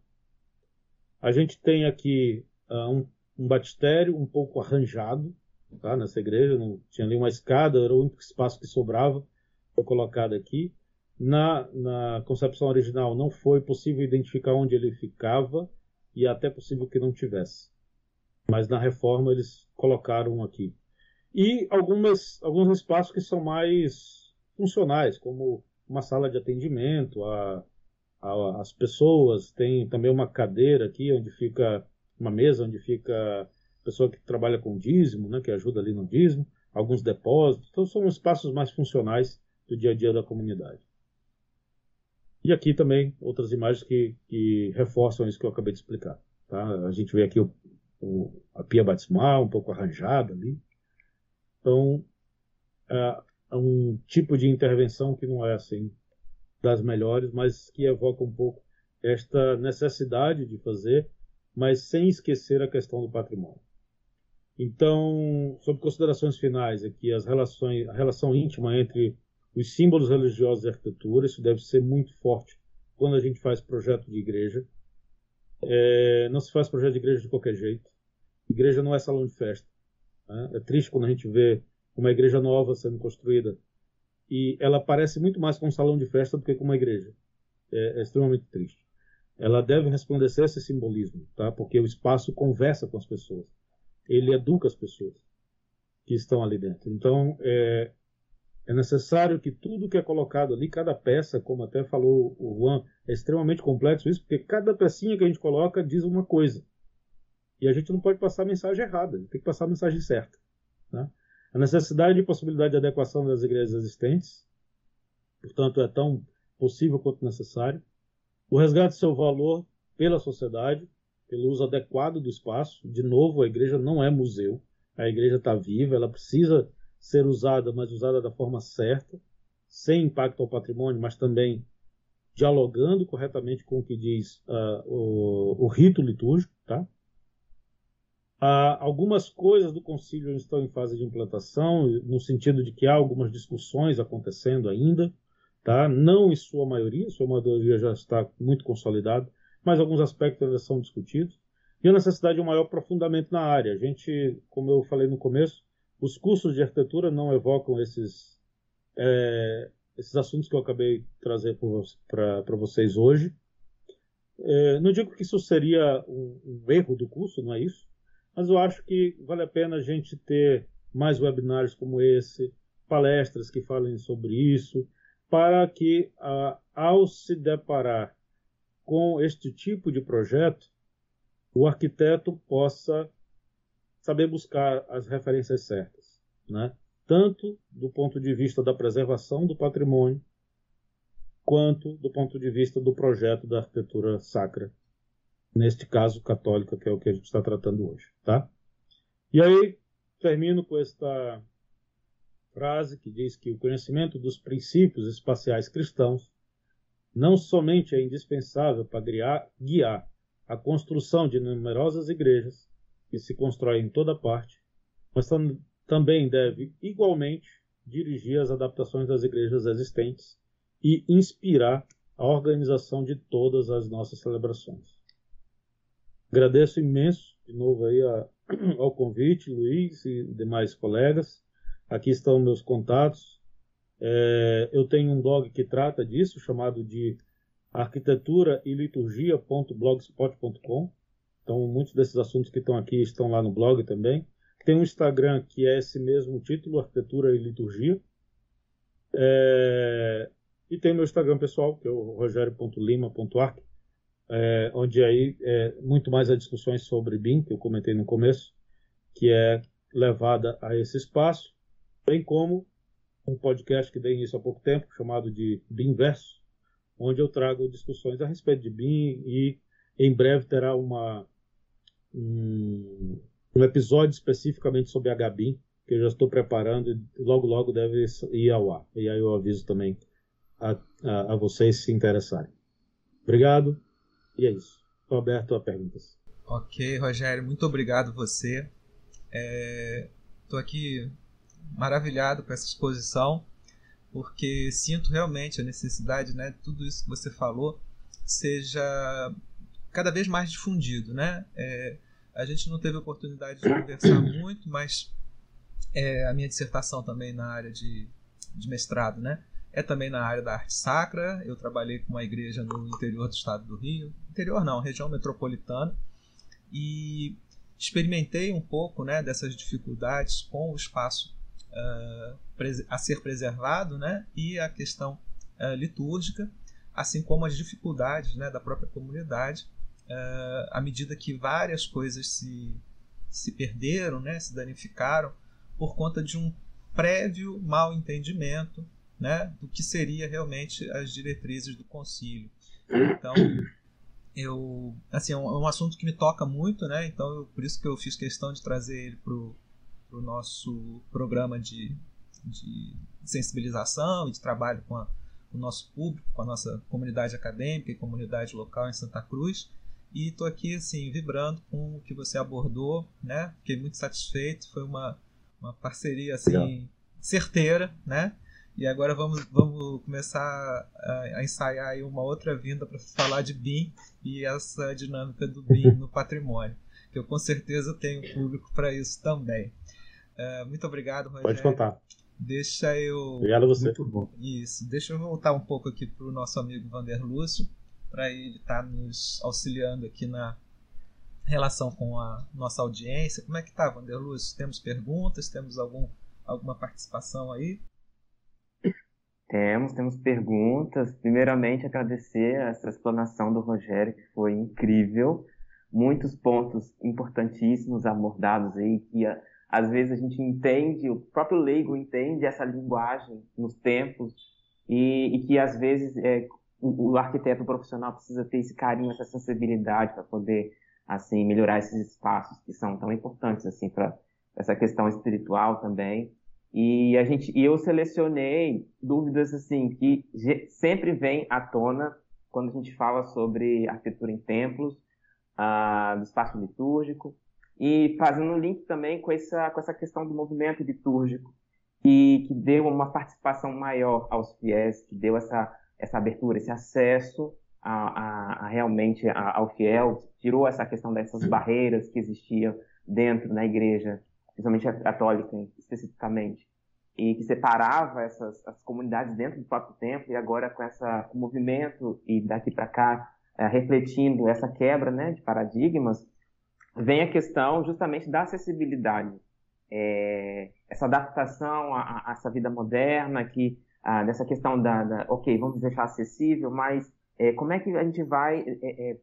A gente tem aqui uh, um, um, batistério um pouco arranjado tá? nessa igreja, não tinha ali uma escada, era o único espaço que sobrava, foi colocado aqui. Na, na concepção original não foi possível identificar onde ele ficava e até possível que não tivesse. Mas na reforma eles colocaram aqui e algumas, alguns espaços que são mais funcionais, como uma sala de atendimento, a, a, as pessoas, tem também uma cadeira aqui onde fica uma mesa onde fica a pessoa que trabalha com dízimo, né, que ajuda ali no dízimo, alguns depósitos, então são espaços mais funcionais do dia a dia da comunidade. E aqui também outras imagens que, que reforçam isso que eu acabei de explicar. Tá? A gente vê aqui o, o, a pia batismal um pouco arranjada ali, então, é, um tipo de intervenção que não é assim das melhores, mas que evoca um pouco esta necessidade de fazer, mas sem esquecer a questão do patrimônio. Então, sob considerações finais aqui, as relações, a relação íntima entre os símbolos religiosos e arquitetura, isso deve ser muito forte quando a gente faz projeto de igreja. É, não se faz projeto de igreja de qualquer jeito. Igreja não é salão de festa. Né? É triste quando a gente vê uma igreja nova sendo construída e ela parece muito mais com um salão de festa do que com uma igreja. É, é extremamente triste. Ela deve resplandecer esse simbolismo, tá? Porque o espaço conversa com as pessoas. Ele educa as pessoas que estão ali dentro. Então, é, é necessário que tudo que é colocado ali, cada peça, como até falou o Juan, é extremamente complexo isso, porque cada pecinha que a gente coloca diz uma coisa. E a gente não pode passar a mensagem errada, tem que passar a mensagem certa. Né? A necessidade e possibilidade de adequação das igrejas existentes, portanto, é tão possível quanto necessário. O resgate do seu valor pela sociedade, pelo uso adequado do espaço. De novo, a igreja não é museu. A igreja está viva, ela precisa ser usada, mas usada da forma certa, sem impacto ao patrimônio, mas também dialogando corretamente com o que diz uh, o, o, rito litúrgico, tá? Ah, algumas coisas do concílio estão em fase de implantação, no sentido de que há algumas discussões acontecendo ainda, tá? não em sua maioria, sua maioria já está muito consolidada, mas alguns aspectos ainda são discutidos. E a necessidade de um maior aprofundamto na área. A gente, como eu falei no começo, os cursos de arquitetura não evocam esses, é, esses assuntos que eu acabei de trazer para vocês hoje. É, não digo que isso seria um, um erro do curso, não é isso? Mas eu acho que vale a pena a gente ter mais webinários como esse, palestras que falem sobre isso, para que, ao se deparar com este tipo de projeto, o arquiteto possa saber buscar as referências certas, né? tanto do ponto de vista da preservação do patrimônio, quanto do ponto de vista do projeto da arquitetura sacra neste caso católica, que é o que a gente está tratando hoje, tá? E aí termino com esta frase que diz que o conhecimento dos princípios espaciais cristãos não somente é indispensável para guiar a construção de numerosas igrejas que se constroem em toda parte, mas tam também deve igualmente dirigir as adaptações das igrejas existentes e inspirar a organização de todas as nossas celebrações. Agradeço imenso de novo aí a, ao convite, Luiz e demais colegas. Aqui estão meus contatos. É, eu tenho um blog que trata disso, chamado de arquitetura e liturgia.blogspot.com. Então, muitos desses assuntos que estão aqui estão lá no blog também. Tem um Instagram que é esse mesmo título, Arquitetura e Liturgia. É, e tem meu Instagram pessoal, que é o rogério.lima.arc é, onde aí é muito mais as discussões sobre BIM, que eu comentei no começo, que é levada a esse espaço, bem como um podcast que dei início há pouco tempo, chamado de BIM Verso, onde eu trago discussões a respeito de BIM e em breve terá uma, um, um episódio especificamente sobre HBIM, que eu já estou preparando e logo logo deve ir ao ar. E aí eu aviso também a, a, a vocês se interessarem. Obrigado. E é isso. Estou aberto a perguntas. Ok, Rogério, muito obrigado você. Estou é, aqui maravilhado com essa exposição, porque sinto realmente a necessidade, né, tudo isso que você falou, seja cada vez mais difundido, né? É, a gente não teve oportunidade de conversar muito, mas é, a minha dissertação também na área de, de mestrado, né? É também na área da arte sacra. Eu trabalhei com uma igreja no interior do estado do Rio, interior não, região metropolitana, e experimentei um pouco né, dessas dificuldades com o espaço uh, a ser preservado né, e a questão uh, litúrgica, assim como as dificuldades né, da própria comunidade, uh, à medida que várias coisas se, se perderam, né, se danificaram, por conta de um prévio mal entendimento né, do que seria realmente as diretrizes do concílio. Então, eu, assim, é um, é um assunto que me toca muito, né? Então, eu, por isso que eu fiz questão de trazer ele para o nosso programa de, de sensibilização e de trabalho com, a, com o nosso público, com a nossa comunidade acadêmica e comunidade local em Santa Cruz. E estou aqui assim vibrando com o que você abordou, né? Fiquei muito satisfeito. Foi uma, uma parceria assim Legal. certeira, né? E agora vamos, vamos começar a, a ensaiar uma outra vinda para falar de BIM e essa dinâmica do BIM no patrimônio, que eu com certeza tenho público para isso também. Uh, muito obrigado, Rogério. Pode contar. Deixa eu. Obrigado a você. Muito bom. Isso. Deixa eu voltar um pouco aqui para o nosso amigo Vander Lúcio para ele estar tá nos auxiliando aqui na relação com a nossa audiência. Como é que está, Vanderluz? Temos perguntas? Temos algum, alguma participação aí? Temos, temos perguntas. Primeiramente, agradecer essa explanação do Rogério, que foi incrível. Muitos pontos importantíssimos abordados aí, que às vezes a gente entende, o próprio leigo entende essa linguagem nos tempos, e, e que às vezes é, o, o arquiteto profissional precisa ter esse carinho, essa sensibilidade para poder assim melhorar esses espaços que são tão importantes assim para essa questão espiritual também. E a gente, e eu selecionei dúvidas assim que sempre vêm à tona quando a gente fala sobre arquitetura em templos, ah, do espaço litúrgico. E fazendo um link também com essa com essa questão do movimento litúrgico e que deu uma participação maior aos fiéis, que deu essa essa abertura, esse acesso a, a, a realmente a, ao fiel, tirou essa questão dessas barreiras que existiam dentro da igreja, principalmente a católica especificamente, e que separava essas as comunidades dentro do próprio templo e agora com essa com movimento e daqui para cá é, refletindo essa quebra né, de paradigmas, vem a questão justamente da acessibilidade, é, essa adaptação a, a, essa vida moderna que dessa questão da, da, ok, vamos deixar acessível, mas é, como é que a gente vai é, é,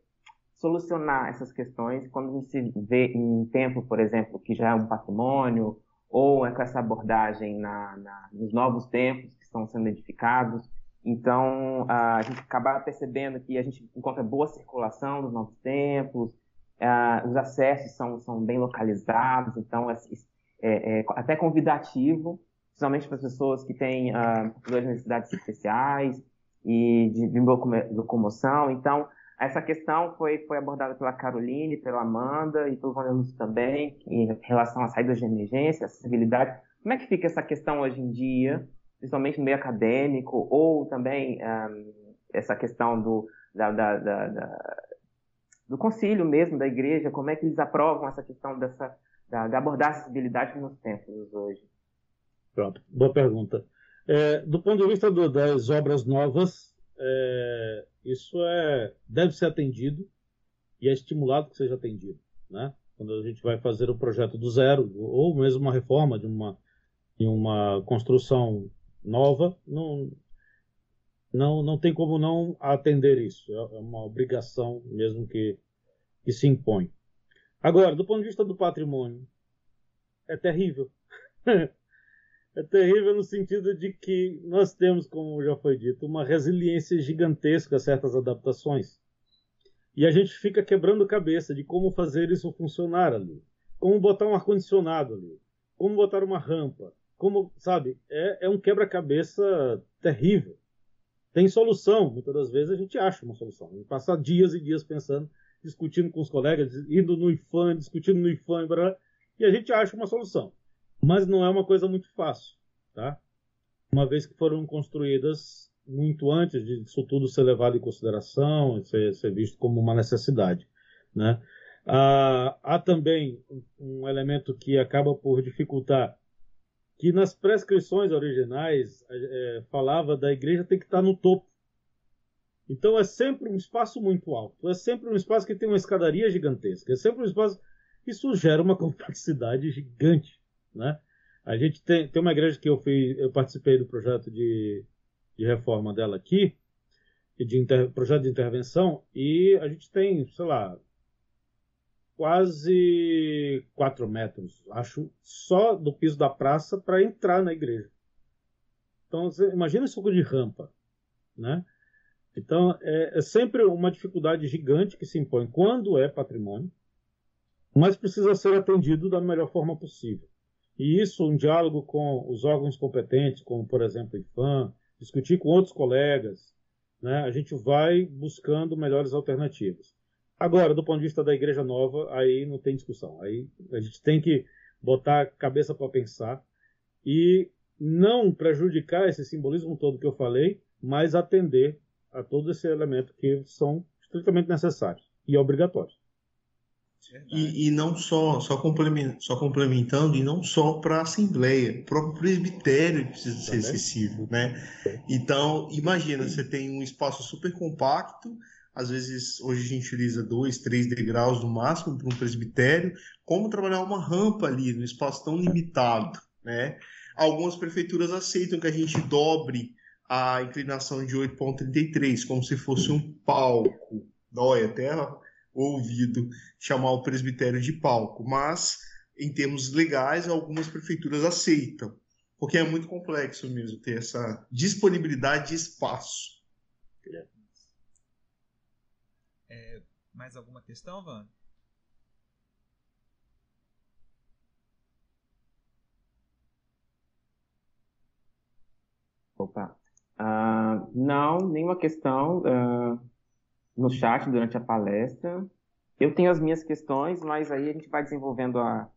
solucionar essas questões quando a gente vê em tempo, por exemplo, que já é um patrimônio, ou é com essa abordagem na, na, nos novos tempos que estão sendo edificados. Então, a gente acaba percebendo que a gente encontra boa circulação nos novos tempos, os acessos são, são bem localizados, então é, é, é até convidativo principalmente para as pessoas que têm uh, necessidades especiais e de, de locomoção. Então, essa questão foi, foi abordada pela Caroline, pela Amanda e pelo Vanelus também, em relação às saídas de emergência, acessibilidade. Como é que fica essa questão hoje em dia, principalmente no meio acadêmico, ou também um, essa questão do, da, da, da, da, do concílio mesmo, da igreja, como é que eles aprovam essa questão dessa, da, de abordar a acessibilidade nos tempos hoje? Pronto, boa pergunta. É, do ponto de vista do, das obras novas, é, isso é, deve ser atendido e é estimulado que seja atendido. Né? Quando a gente vai fazer o projeto do zero, ou mesmo uma reforma de uma, de uma construção nova, não, não, não tem como não atender isso. É, é uma obrigação mesmo que, que se impõe. Agora, do ponto de vista do patrimônio, é terrível. é terrível no sentido de que nós temos, como já foi dito, uma resiliência gigantesca a certas adaptações. E a gente fica quebrando cabeça de como fazer isso funcionar ali. Como botar um ar-condicionado ali. Como botar uma rampa. Como, sabe, é, é um quebra-cabeça terrível. Tem solução, muitas das vezes a gente acha uma solução. A gente passa dias e dias pensando, discutindo com os colegas, indo no IFAM, discutindo no IFAM, e a gente acha uma solução mas não é uma coisa muito fácil, tá? Uma vez que foram construídas muito antes disso tudo ser levado em consideração, ser, ser visto como uma necessidade, né? Ah, há também um elemento que acaba por dificultar, que nas prescrições originais é, falava da igreja tem que estar no topo. Então é sempre um espaço muito alto, é sempre um espaço que tem uma escadaria gigantesca, é sempre um espaço isso gera uma complexidade gigante. Né? A gente tem, tem uma igreja que eu fiz, eu participei do projeto de, de reforma dela aqui, de inter, projeto de intervenção, e a gente tem, sei lá, quase 4 metros, acho, só do piso da praça para entrar na igreja. Então, imagina pouco de rampa, né? Então, é, é, sempre uma dificuldade gigante que se impõe quando é patrimônio, mas precisa ser atendido da melhor forma possível. E isso, um diálogo com os órgãos competentes, como, por exemplo, o IFAM, discutir com outros colegas, né? a gente vai buscando melhores alternativas. Agora, do ponto de vista da igreja nova, aí não tem discussão. Aí a gente tem que botar a cabeça para pensar e não prejudicar esse simbolismo todo que eu falei, mas atender a todo esse elemento que são estritamente necessários e obrigatórios. E, e, não só, só, complementando, só complementando, e não só para a Assembleia, o próprio presbitério precisa ser acessível, né? Então, imagina, você tem um espaço super compacto, às vezes hoje a gente utiliza dois, três degraus no máximo para um presbitério, como trabalhar uma rampa ali, num espaço tão limitado, né? Algumas prefeituras aceitam que a gente dobre a inclinação de 8,33, como se fosse um palco. Dói até ouvido chamar o presbitério de palco, mas em termos legais, algumas prefeituras aceitam, porque é muito complexo mesmo ter essa disponibilidade de espaço. É, mais alguma questão, Van? Opa. Uh, não, nenhuma questão. Uh, no chat durante a palestra. Eu tenho as minhas questões, mas aí a gente vai desenvolvendo a,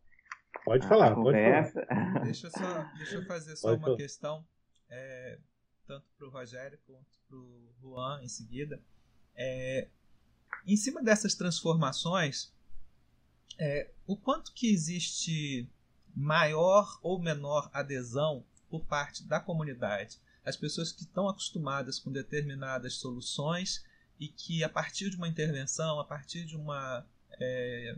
pode a, falar, a conversa. Pode falar. Deixa, eu só, deixa eu fazer só pode uma falar. questão, é, tanto para o Rogério quanto para o Juan em seguida. É, em cima dessas transformações, é, o quanto que existe maior ou menor adesão por parte da comunidade? As pessoas que estão acostumadas com determinadas soluções e que a partir de uma intervenção, a partir de uma, é,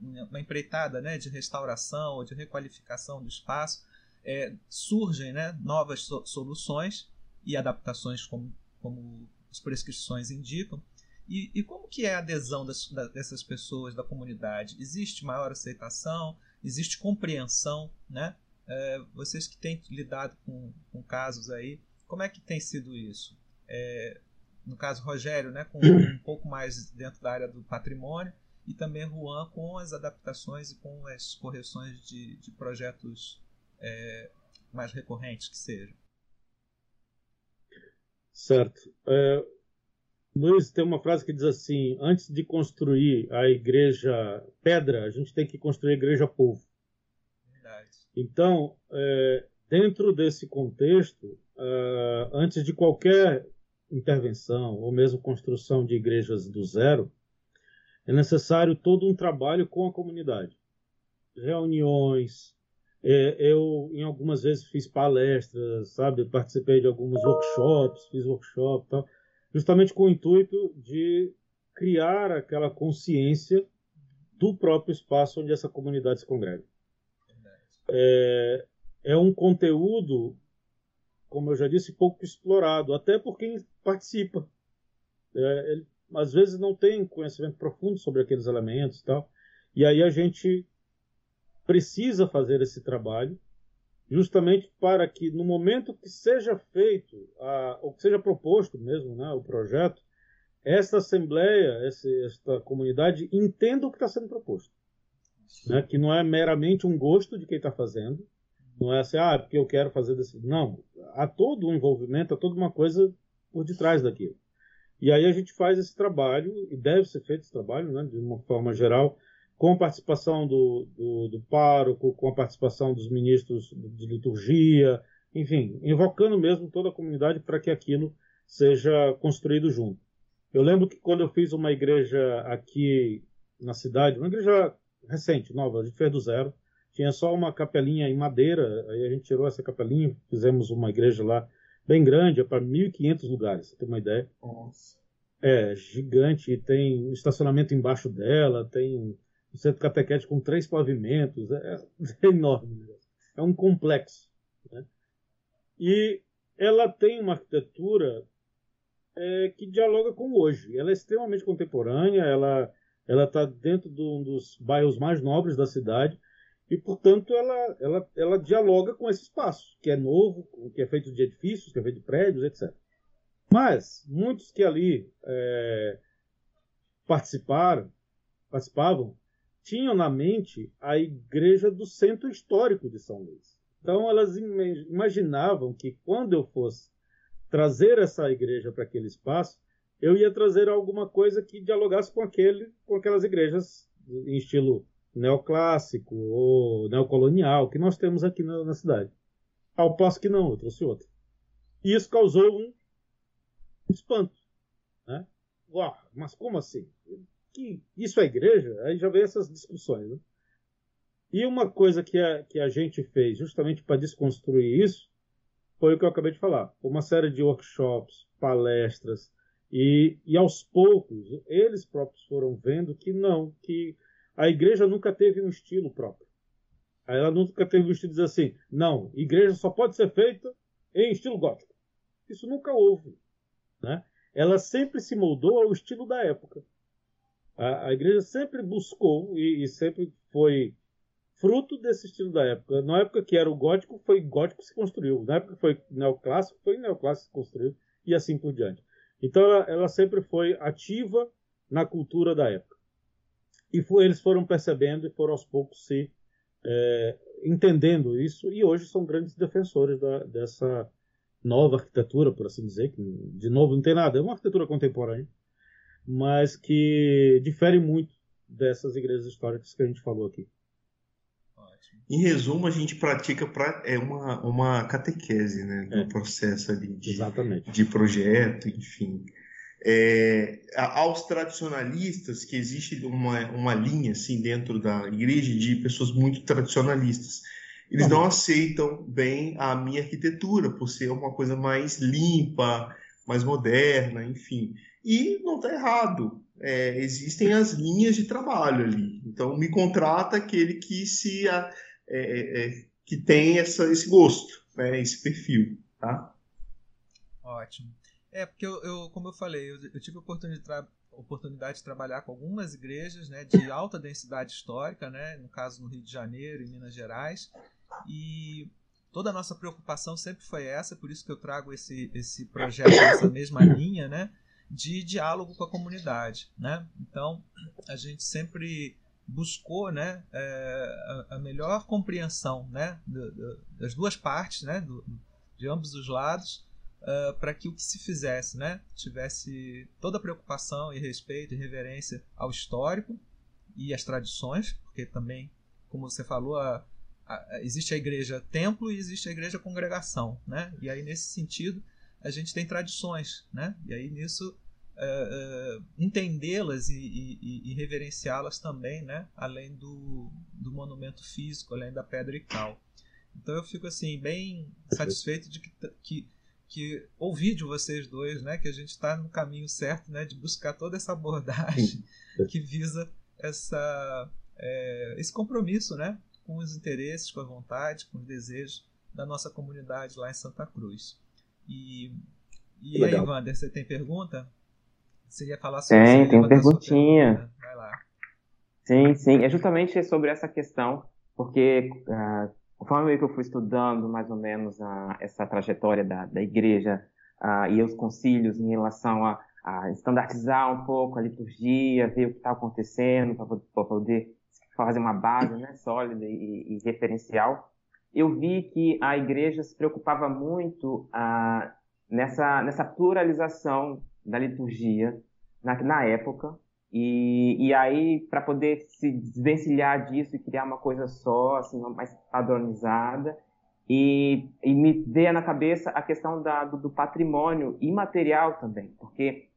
uma empreitada né, de restauração ou de requalificação do espaço, é, surgem né, novas so soluções e adaptações como, como as prescrições indicam. E, e como que é a adesão das, da, dessas pessoas da comunidade? Existe maior aceitação? Existe compreensão? Né? É, vocês que têm lidado com, com casos aí, como é que tem sido isso? É, no caso Rogério, né, com um pouco mais dentro da área do patrimônio, e também Juan com as adaptações e com as correções de, de projetos é, mais recorrentes que sejam. Certo. É, Luiz, tem uma frase que diz assim: antes de construir a igreja pedra, a gente tem que construir a igreja povo. Verdade. Então, é, dentro desse contexto, uh, antes de qualquer intervenção ou mesmo construção de igrejas do zero, é necessário todo um trabalho com a comunidade. Reuniões, é, eu em algumas vezes fiz palestras, sabe, participei de alguns workshops, fiz workshop, tal, justamente com o intuito de criar aquela consciência do próprio espaço onde essa comunidade se congrega. É, é um conteúdo como eu já disse, pouco explorado, até por quem participa. É, ele, às vezes não tem conhecimento profundo sobre aqueles elementos e tal. E aí a gente precisa fazer esse trabalho justamente para que no momento que seja feito, a, ou que seja proposto mesmo né, o projeto, essa assembleia, essa, esta comunidade entenda o que está sendo proposto. Né, que não é meramente um gosto de quem está fazendo, não é assim, ah, porque eu quero fazer desse. Não, há todo um envolvimento, há toda uma coisa por detrás daquilo. E aí a gente faz esse trabalho, e deve ser feito esse trabalho, né, de uma forma geral, com a participação do, do, do pároco, com a participação dos ministros de liturgia, enfim, invocando mesmo toda a comunidade para que aquilo seja construído junto. Eu lembro que quando eu fiz uma igreja aqui na cidade, uma igreja recente, nova, a gente fez do zero, tinha só uma capelinha em madeira, aí a gente tirou essa capelinha, fizemos uma igreja lá bem grande, é para 1.500 lugares, você tem uma ideia. Nossa. É, gigante, tem estacionamento embaixo dela, tem um centro catequético com três pavimentos, é, é enorme. É um complexo. Né? E ela tem uma arquitetura é, que dialoga com hoje. Ela é extremamente contemporânea, ela ela está dentro de um dos bairros mais nobres da cidade, e, portanto, ela, ela, ela dialoga com esse espaço, que é novo, que é feito de edifícios, que é feito de prédios, etc. Mas, muitos que ali é, participaram, participavam, tinham na mente a igreja do centro histórico de São Luís. Então, elas imaginavam que quando eu fosse trazer essa igreja para aquele espaço, eu ia trazer alguma coisa que dialogasse com aquele, com aquelas igrejas em estilo neoclássico ou neocolonial que nós temos aqui na, na cidade. Ao passo que não, eu trouxe outra. E isso causou um espanto. Né? Uau, mas como assim? Que isso é igreja? Aí já vem essas discussões. Né? E uma coisa que a, que a gente fez justamente para desconstruir isso foi o que eu acabei de falar. Uma série de workshops, palestras, e, e aos poucos eles próprios foram vendo que não, que a igreja nunca teve um estilo próprio. Ela nunca teve um estilo de dizer assim, não, igreja só pode ser feita em estilo gótico. Isso nunca houve. Né? Ela sempre se moldou ao estilo da época. A, a igreja sempre buscou e, e sempre foi fruto desse estilo da época. Na época que era o gótico, foi gótico que se construiu. Na época que foi neoclássico, foi neoclássico que se construiu. E assim por diante. Então ela, ela sempre foi ativa na cultura da época. E foi, eles foram percebendo e foram aos poucos se é, entendendo isso. E hoje são grandes defensores da, dessa nova arquitetura, por assim dizer. Que, de novo, não tem nada. É uma arquitetura contemporânea. Mas que difere muito dessas igrejas históricas que a gente falou aqui. Em resumo, a gente pratica pra, é uma, uma catequese né, do é. processo ali de, Exatamente. de projeto, enfim. É, aos tradicionalistas, que existe uma, uma linha assim dentro da igreja de pessoas muito tradicionalistas. Eles não aceitam bem a minha arquitetura, por ser uma coisa mais limpa, mais moderna, enfim. E não está errado. É, existem as linhas de trabalho ali. Então, me contrata aquele que se é, é, é, que tem essa, esse gosto, né, esse perfil, tá? Ótimo. É, porque eu, eu como eu falei, eu, eu tive oportunidade, oportunidade de trabalhar com algumas igrejas né, de alta densidade histórica, né, no caso no Rio de Janeiro e Minas Gerais, e toda a nossa preocupação sempre foi essa, por isso que eu trago esse, esse projeto nessa mesma linha, né, de diálogo com a comunidade, né? Então, a gente sempre buscou né, é, a, a, melhor compreensão né, do, do, das duas partes, né, do, de ambos os lados, uh, para que o que se fizesse né, tivesse toda a preocupação e respeito e reverência ao histórico e às tradições, porque também, como você falou, a, a, existe a igreja templo e existe a igreja congregação. Né? E aí, nesse sentido, a gente tem tradições. Né? E aí, nisso, uh, entendê-las e, e, e reverenciá-las também, né? além do, do monumento físico, além da pedra e cal. Então eu fico assim bem satisfeito de que, que, que ouvir de vocês dois, né, que a gente está no caminho certo, né, de buscar toda essa abordagem que visa essa é, esse compromisso, né, com os interesses, com a vontade, com os desejos da nossa comunidade lá em Santa Cruz. E, e aí, Wander, você tem pergunta? Você ia falar sobre Tem, tem perguntinha. Vai lá. Sim, sim. É justamente sobre essa questão, porque uh, conforme eu fui estudando mais ou menos uh, essa trajetória da, da igreja uh, e os concílios em relação a, a, standardizar um pouco a liturgia, ver o que está acontecendo para poder fazer uma base né, sólida e, e, referencial, eu vi que a igreja se preocupava muito nessa, nessa pluralização da liturgia na, na época. E, e aí, para poder se desvencilhar disso e criar uma coisa só, assim, mais padronizada, e, e me veio na cabeça a questão da, do, do, patrimônio imaterial também, porque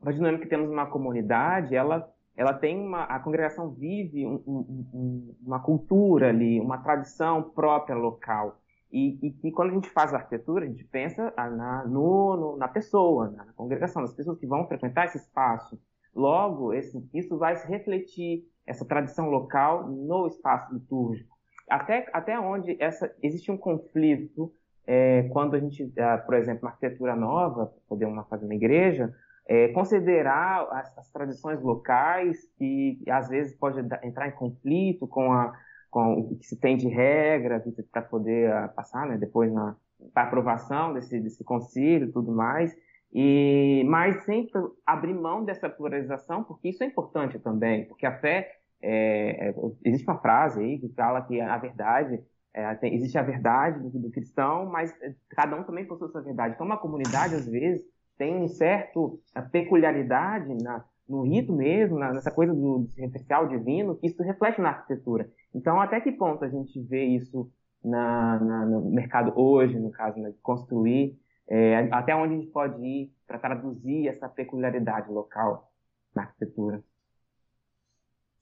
imaginando que temos uma comunidade, ela, ela tem uma, a congregação vive um, um, um, uma cultura ali, uma tradição própria local. E, e, e, quando a gente faz arquitetura, a gente pensa na, no, no, na pessoa, na congregação, nas pessoas que vão frequentar esse espaço. Logo, esse, isso vai se refletir, essa tradição local, no espaço litúrgico. Até, até onde essa, existe um conflito é, quando a gente, é, por exemplo, uma arquitetura nova, poder uma, fazer uma igreja, é, considerar as, as, tradições locais, que às vezes pode entrar em conflito com a com o que se tem de regra para poder uh, passar, né, depois na para aprovação desse desse concílio e tudo mais. E mas sempre abrir mão dessa pluralização, porque isso é importante também, porque a fé é, é, existe uma frase aí que fala que a verdade é, tem, existe a verdade do, do, cristão, mas cada um também possui sua verdade. Então, uma comunidade às vezes tem um certo peculiaridade na, no rito mesmo, na, nessa coisa do referencial divino, que isso reflete na arquitetura. Então, até que ponto a gente vê isso na, na, no mercado hoje, no caso, né, de construir, é, até onde a gente pode ir para traduzir essa peculiaridade local na arquitetura.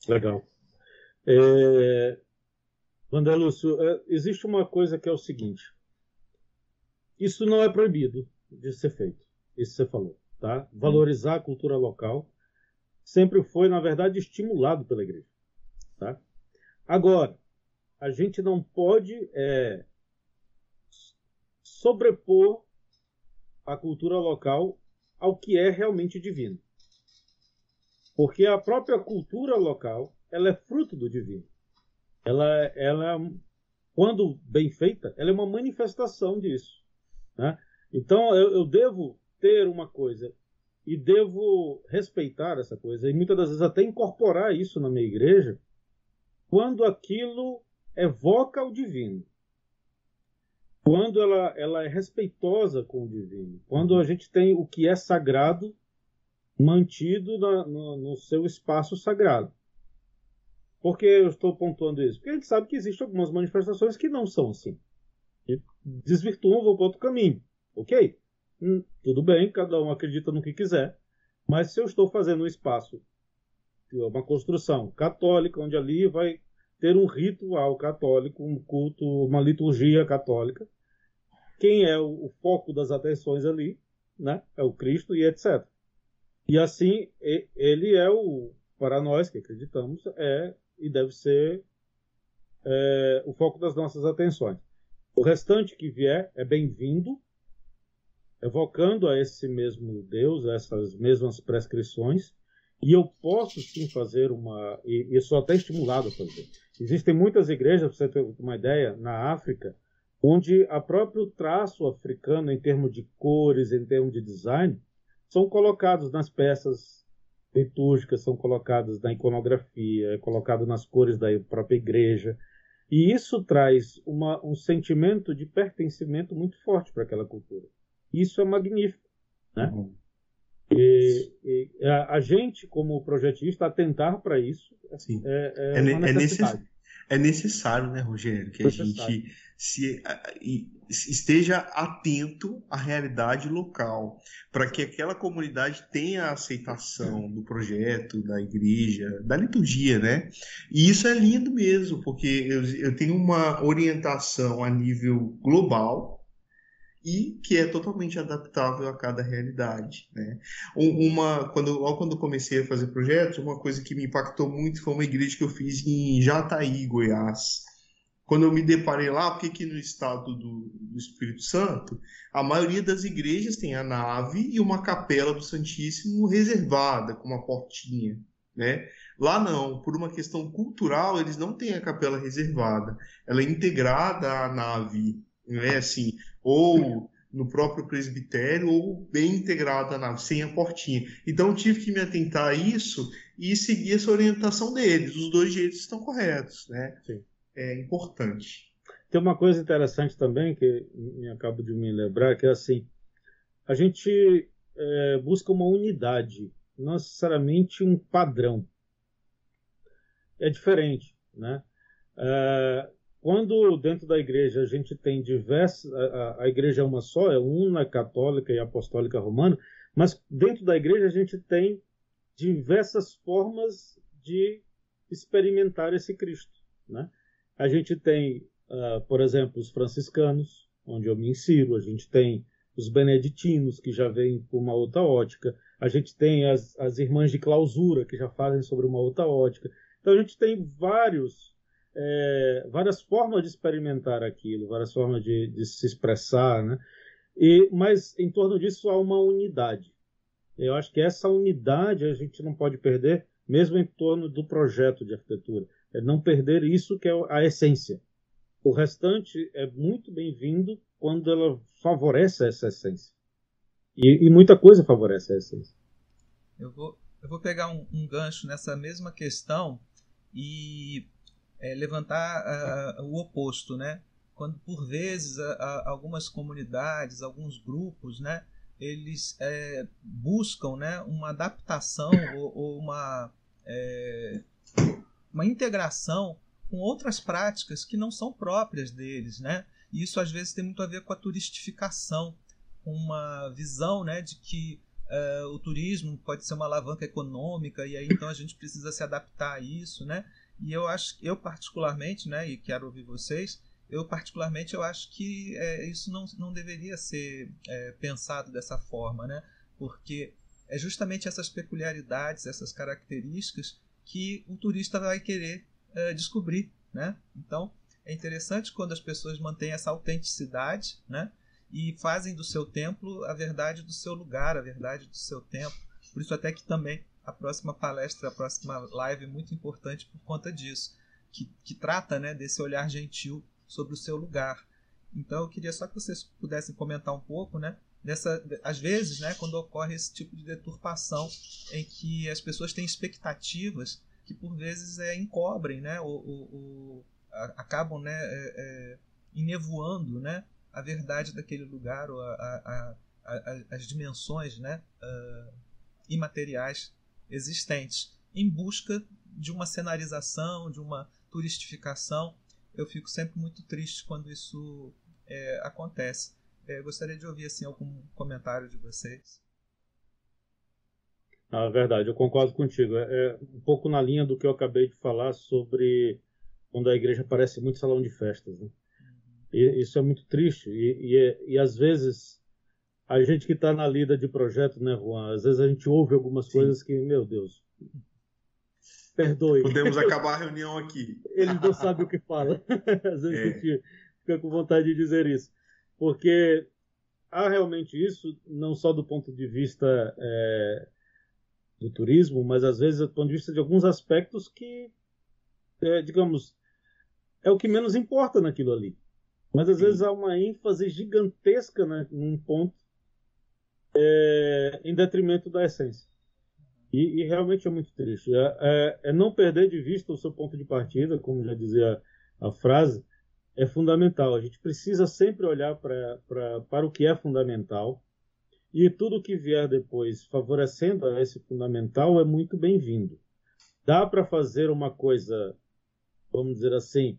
Legal. É, André Lúcio, é, existe uma coisa que é o seguinte: isso não é proibido de ser feito, isso você falou, tá? Valorizar a cultura local sempre foi, na verdade, estimulado pela igreja, tá? Agora, a gente não pode é, sobrepor a cultura local ao que é realmente divino. Porque a própria cultura local ela é fruto do divino. Ela, ela, quando bem feita, ela é uma manifestação disso. Né? Então eu, eu devo ter uma coisa e devo respeitar essa coisa e muitas das vezes até incorporar isso na minha igreja quando aquilo evoca o divino quando ela, ela é respeitosa com o divino, quando a gente tem o que é sagrado mantido na, no, no, seu espaço sagrado. Por que eu estou pontuando isso? Porque a gente sabe que existem algumas manifestações que não são assim. Que desvirtuam, vão para outro caminho. Ok? Hum, tudo bem, cada um acredita no que quiser. Mas se eu estou fazendo um espaço, uma construção católica, onde ali vai ter um ritual católico, um culto, uma liturgia católica. Quem é o, o foco das atenções ali, né? É o Cristo e etc. E assim, ele é o, para nós que acreditamos, é e deve ser é, o foco das nossas atenções. O restante que vier é bem-vindo, evocando a esse mesmo Deus, essas mesmas prescrições, e eu posso sim fazer uma, e, e sou até estimulado a fazer. Existem muitas igrejas, para você ter uma ideia, na África, onde a próprio traço africano, em termos de cores, em termos de design, são colocados nas peças litúrgicas, são colocados na iconografia, é colocado nas cores da própria igreja. E isso traz uma, um sentimento de pertencimento muito forte para aquela cultura. Isso é magnífico. Né? Uhum. E, e a, a, gente, como projetista, atentar para isso Sim. é, é, é, é necessidade. É necessário, né, Rogério, que a gente se, esteja atento à realidade local, para que aquela comunidade tenha a aceitação do projeto, da igreja, da liturgia, né? E isso é lindo mesmo, porque eu, eu tenho uma orientação a nível global, e que é totalmente adaptável a cada realidade. Né? Uma, quando, logo quando comecei a fazer projetos, uma coisa que me impactou muito foi uma igreja que eu fiz em Jataí, Goiás. Quando eu me deparei lá, porque aqui no estado do, do Espírito Santo, a maioria das igrejas tem a nave e uma capela do Santíssimo reservada, com uma portinha. Né? Lá não, por uma questão cultural, eles não têm a capela reservada. Ela é integrada à nave não é assim, ou no próprio presbitério ou bem integrado na sem a portinha. Então tive que me atentar a isso e seguir essa orientação deles. Os dois jeitos estão corretos, né? Sim. É importante. Tem uma coisa interessante também que me acabo de me lembrar que é assim, a gente é, busca uma unidade, não necessariamente um padrão. É diferente, né? É, quando dentro da igreja a gente tem diversas. A, a igreja é uma só, é una, católica e apostólica romana, mas dentro da igreja a gente tem diversas formas de experimentar esse Cristo. Né? A gente tem, uh, por exemplo, os franciscanos, onde eu me insiro, a gente tem os beneditinos, que já vêm por uma outra ótica, a gente tem as, as irmãs de clausura, que já fazem sobre uma outra ótica. Então a gente tem vários é, várias formas de experimentar aquilo, várias formas de, de se expressar, né? E, mas em torno disso há uma unidade. Eu acho que essa unidade a gente não pode perder, mesmo em torno do projeto de arquitetura. É não perder isso que é a essência. O restante é muito bem-vindo quando ela favorece essa essência. E, e, muita coisa favorece a essência. Eu vou, eu vou pegar um, um gancho nessa mesma questão e é, levantar uh, o oposto, né? Quando por vezes uh, algumas comunidades, alguns grupos, né, eles é, buscam né, uma adaptação ou, ou uma, é, uma integração com outras práticas que não são próprias deles. Né? E isso às vezes tem muito a ver com a turistificação, com uma visão né, de que é, o turismo pode ser uma alavanca econômica e aí então a gente precisa se adaptar a isso, né? E eu acho, eu particularmente, né, e quero ouvir vocês, eu particularmente eu acho que é, isso não, não deveria ser é, pensado dessa forma, né? Porque é justamente essas peculiaridades, essas características que o turista vai querer é, descobrir, né? Então é interessante quando as pessoas mantêm essa autenticidade, né? E fazem do seu templo a verdade do seu lugar, a verdade do seu tempo. Por isso até que também a próxima palestra, a próxima live é muito importante por conta disso, que, que trata né, desse olhar gentil sobre o seu lugar. Então eu queria só que vocês pudessem comentar um pouco, né? Dessa, às vezes, né, quando ocorre esse tipo de deturpação em que as pessoas têm expectativas que por vezes é, encobrem, né, ou, ou, ou acabam né, é, é, né, a verdade daquele lugar ou a, a, a, as dimensões né, uh, imateriais existentes, em busca de uma cenarização, de uma turistificação eu fico sempre muito triste quando isso é, acontece. É, gostaria de ouvir assim, algum comentário de vocês. Ah, verdade, eu concordo contigo. É, é, um pouco na linha do que eu acabei de falar sobre quando a igreja parece muito salão de festas. Né? Uhum. E, isso é muito triste. E, e, e às vezes, a gente que está na lida de projeto, né, Juan? Às vezes a gente ouve algumas Sim. coisas que, meu Deus, Perdoe. Podemos acabar a reunião aqui. Ele não sabe o que fala. Às vezes é. a gente fica com vontade de dizer isso. Porque há realmente isso, não só do ponto de vista é, do turismo, mas às vezes do ponto de vista de alguns aspectos que, é, digamos, é o que menos importa naquilo ali. Mas às Sim. vezes há uma ênfase gigantesca né, num ponto é, em detrimento da essência. E, e, realmente é muito triste. É, é, é, não perder de vista o seu ponto de partida, como já dizia a, a frase, é fundamental. A gente precisa sempre olhar pra, pra, para o que é fundamental e tudo que vier depois favorecendo esse fundamental é muito bem-vindo. Dá para fazer uma coisa, vamos dizer assim,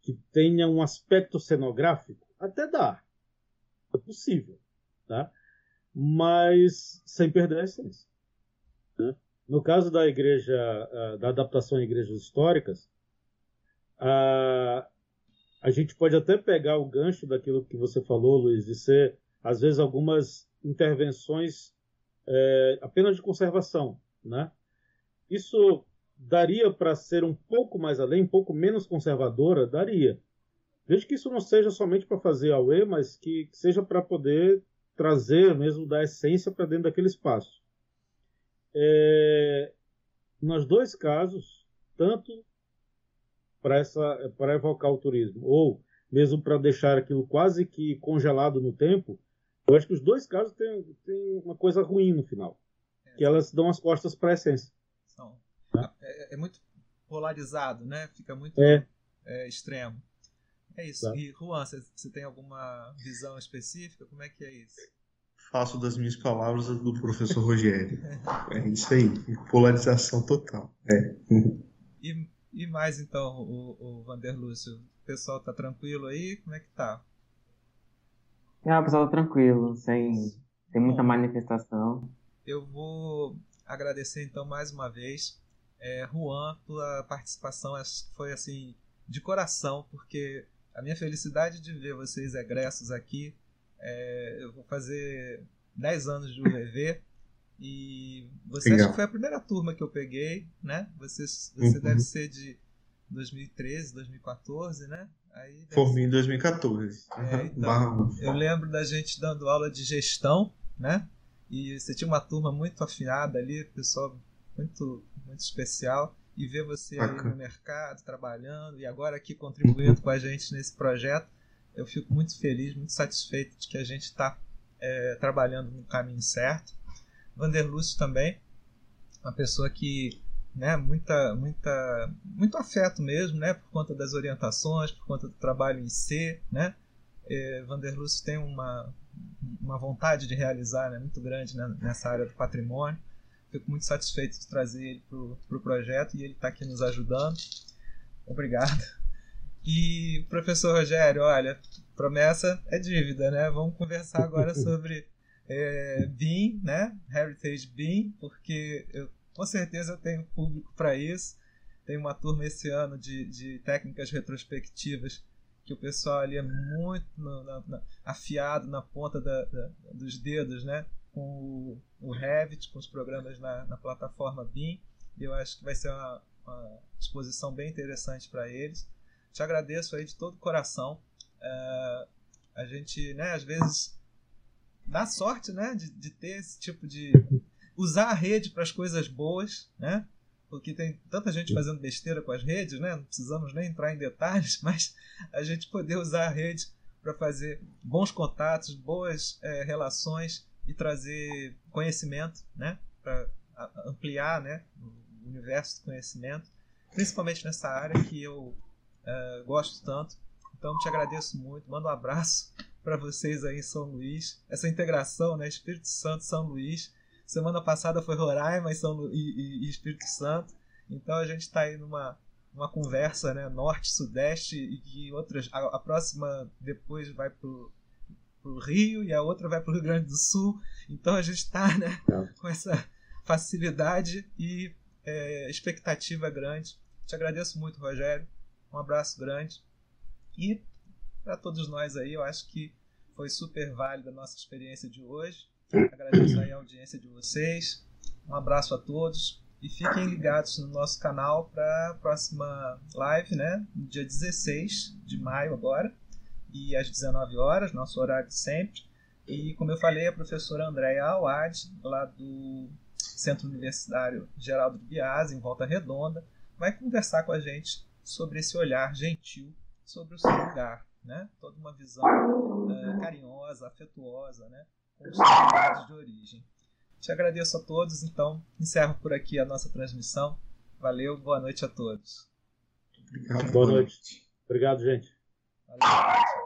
que tenha um aspecto cenográfico? Até dá. É possível. Tá? Mas sem perder a essência. Né? No caso da igreja, da adaptação a igrejas históricas, a, a gente pode até pegar o gancho daquilo que você falou, Luiz, de ser, às vezes, algumas intervenções é, apenas de conservação. Né? Isso daria para ser um pouco mais além, um pouco menos conservadora? Daria. Desde que isso não seja somente para fazer AUE, mas que seja para poder trazer mesmo da essência para dentro daquele espaço. É, nos dois casos, tanto para evocar o turismo ou mesmo para deixar aquilo quase que congelado no tempo, eu acho que os dois casos têm, têm uma coisa ruim no final, é. que elas dão as costas para a essência. São. Tá? É, é, muito polarizado, né? Fica muito é. é extremo. É isso. Tá. E Juan, você tem alguma visão específica? Como é que é isso? faço das minhas palavras do professor Rogério. É isso aí, polarização total. É. E, e mais então, o, o Vander Lúcio, o pessoal tá tranquilo aí? Como é que tá? Ah, o pessoal tá tranquilo, sem, sem muita Bom, manifestação. Eu vou agradecer então mais uma vez. É, Juan, tua participação foi assim, de coração, porque a minha felicidade de ver vocês egressos aqui é, eu vou fazer 10 anos de UVV e você Legal. acha que foi a primeira turma que eu peguei, né? Você, você uhum. deve ser de 2013, 2014, né? Aí Formei em 2014. É, então, eu lembro da gente dando aula de gestão, né? E você tinha uma turma muito afiada ali, pessoal muito, muito especial. E ver você aí no mercado, trabalhando, e agora aqui contribuindo com a gente nesse projeto eu fico muito feliz, muito satisfeito de que a gente está é, trabalhando no caminho certo. Vanderlúcio também, uma pessoa que né, muita, muita, muito afeto mesmo, né, por conta das orientações, por conta do trabalho em si, né, é, Vanderlust tem uma, uma vontade de realizar né, muito grande né, nessa área do patrimônio. Fico muito satisfeito de trazer ele para o pro projeto e ele está aqui nos ajudando. Obrigado. E, professor Rogério, olha, promessa é dívida, né? Vamos conversar agora sobre é, BIM, né? Heritage BIM, porque eu, com certeza eu tenho público para isso. Tem uma turma esse ano de, de técnicas retrospectivas que o pessoal ali é muito na, na, afiado na ponta da, da, dos dedos, né? Com o, Revit, com os programas na, na plataforma BIM. Eu acho que vai ser uma, uma exposição bem interessante para eles. Te agradeço aí de todo o coração. Uh, a gente, né, às vezes dá sorte, né, de, de ter esse tipo de usar a rede para as coisas boas, né? porque tem tanta gente fazendo besteira com as redes, né? Não precisamos nem entrar em detalhes, mas a gente poder usar a rede para fazer bons contatos, boas é, relações e trazer conhecimento, né? Para ampliar, né? O universo do conhecimento, principalmente nessa área que eu é, gosto tanto. Então, te agradeço muito, mando um abraço para vocês aí em São Luís. Essa integração, né? Espírito Santo, São Luís Semana passada foi Roraima e, São, e, e Espírito Santo. Então a gente está aí numa, numa conversa, né? Norte, Sudeste e, e outras. A, a, próxima depois vai pro, pro Rio e a outra vai pro Rio Grande do Sul. Então a gente está né, é. com essa facilidade e é, expectativa grande. Te agradeço muito, Rogério. Um abraço grande. E para todos nós aí, eu acho que foi super válida a nossa experiência de hoje. Agradeço aí a audiência de vocês. Um abraço a todos e fiquem ligados no nosso canal para a próxima live, né? No dia 16 de maio agora e às 19 horas, nosso horário de sempre. E como eu falei, a professora Andréia Awad, lá do Centro Universitário Geraldo de Biase, em Volta Redonda, vai conversar com a gente sobre esse olhar gentil sobre o seu lugar, né? Toda uma visão uh, carinhosa, afetuosa, né? com os comunidades de origem. Te agradeço a todos, então encerro por aqui a nossa transmissão. Valeu, boa noite a todos. Obrigado, boa noite. Obrigado, gente. Valeu,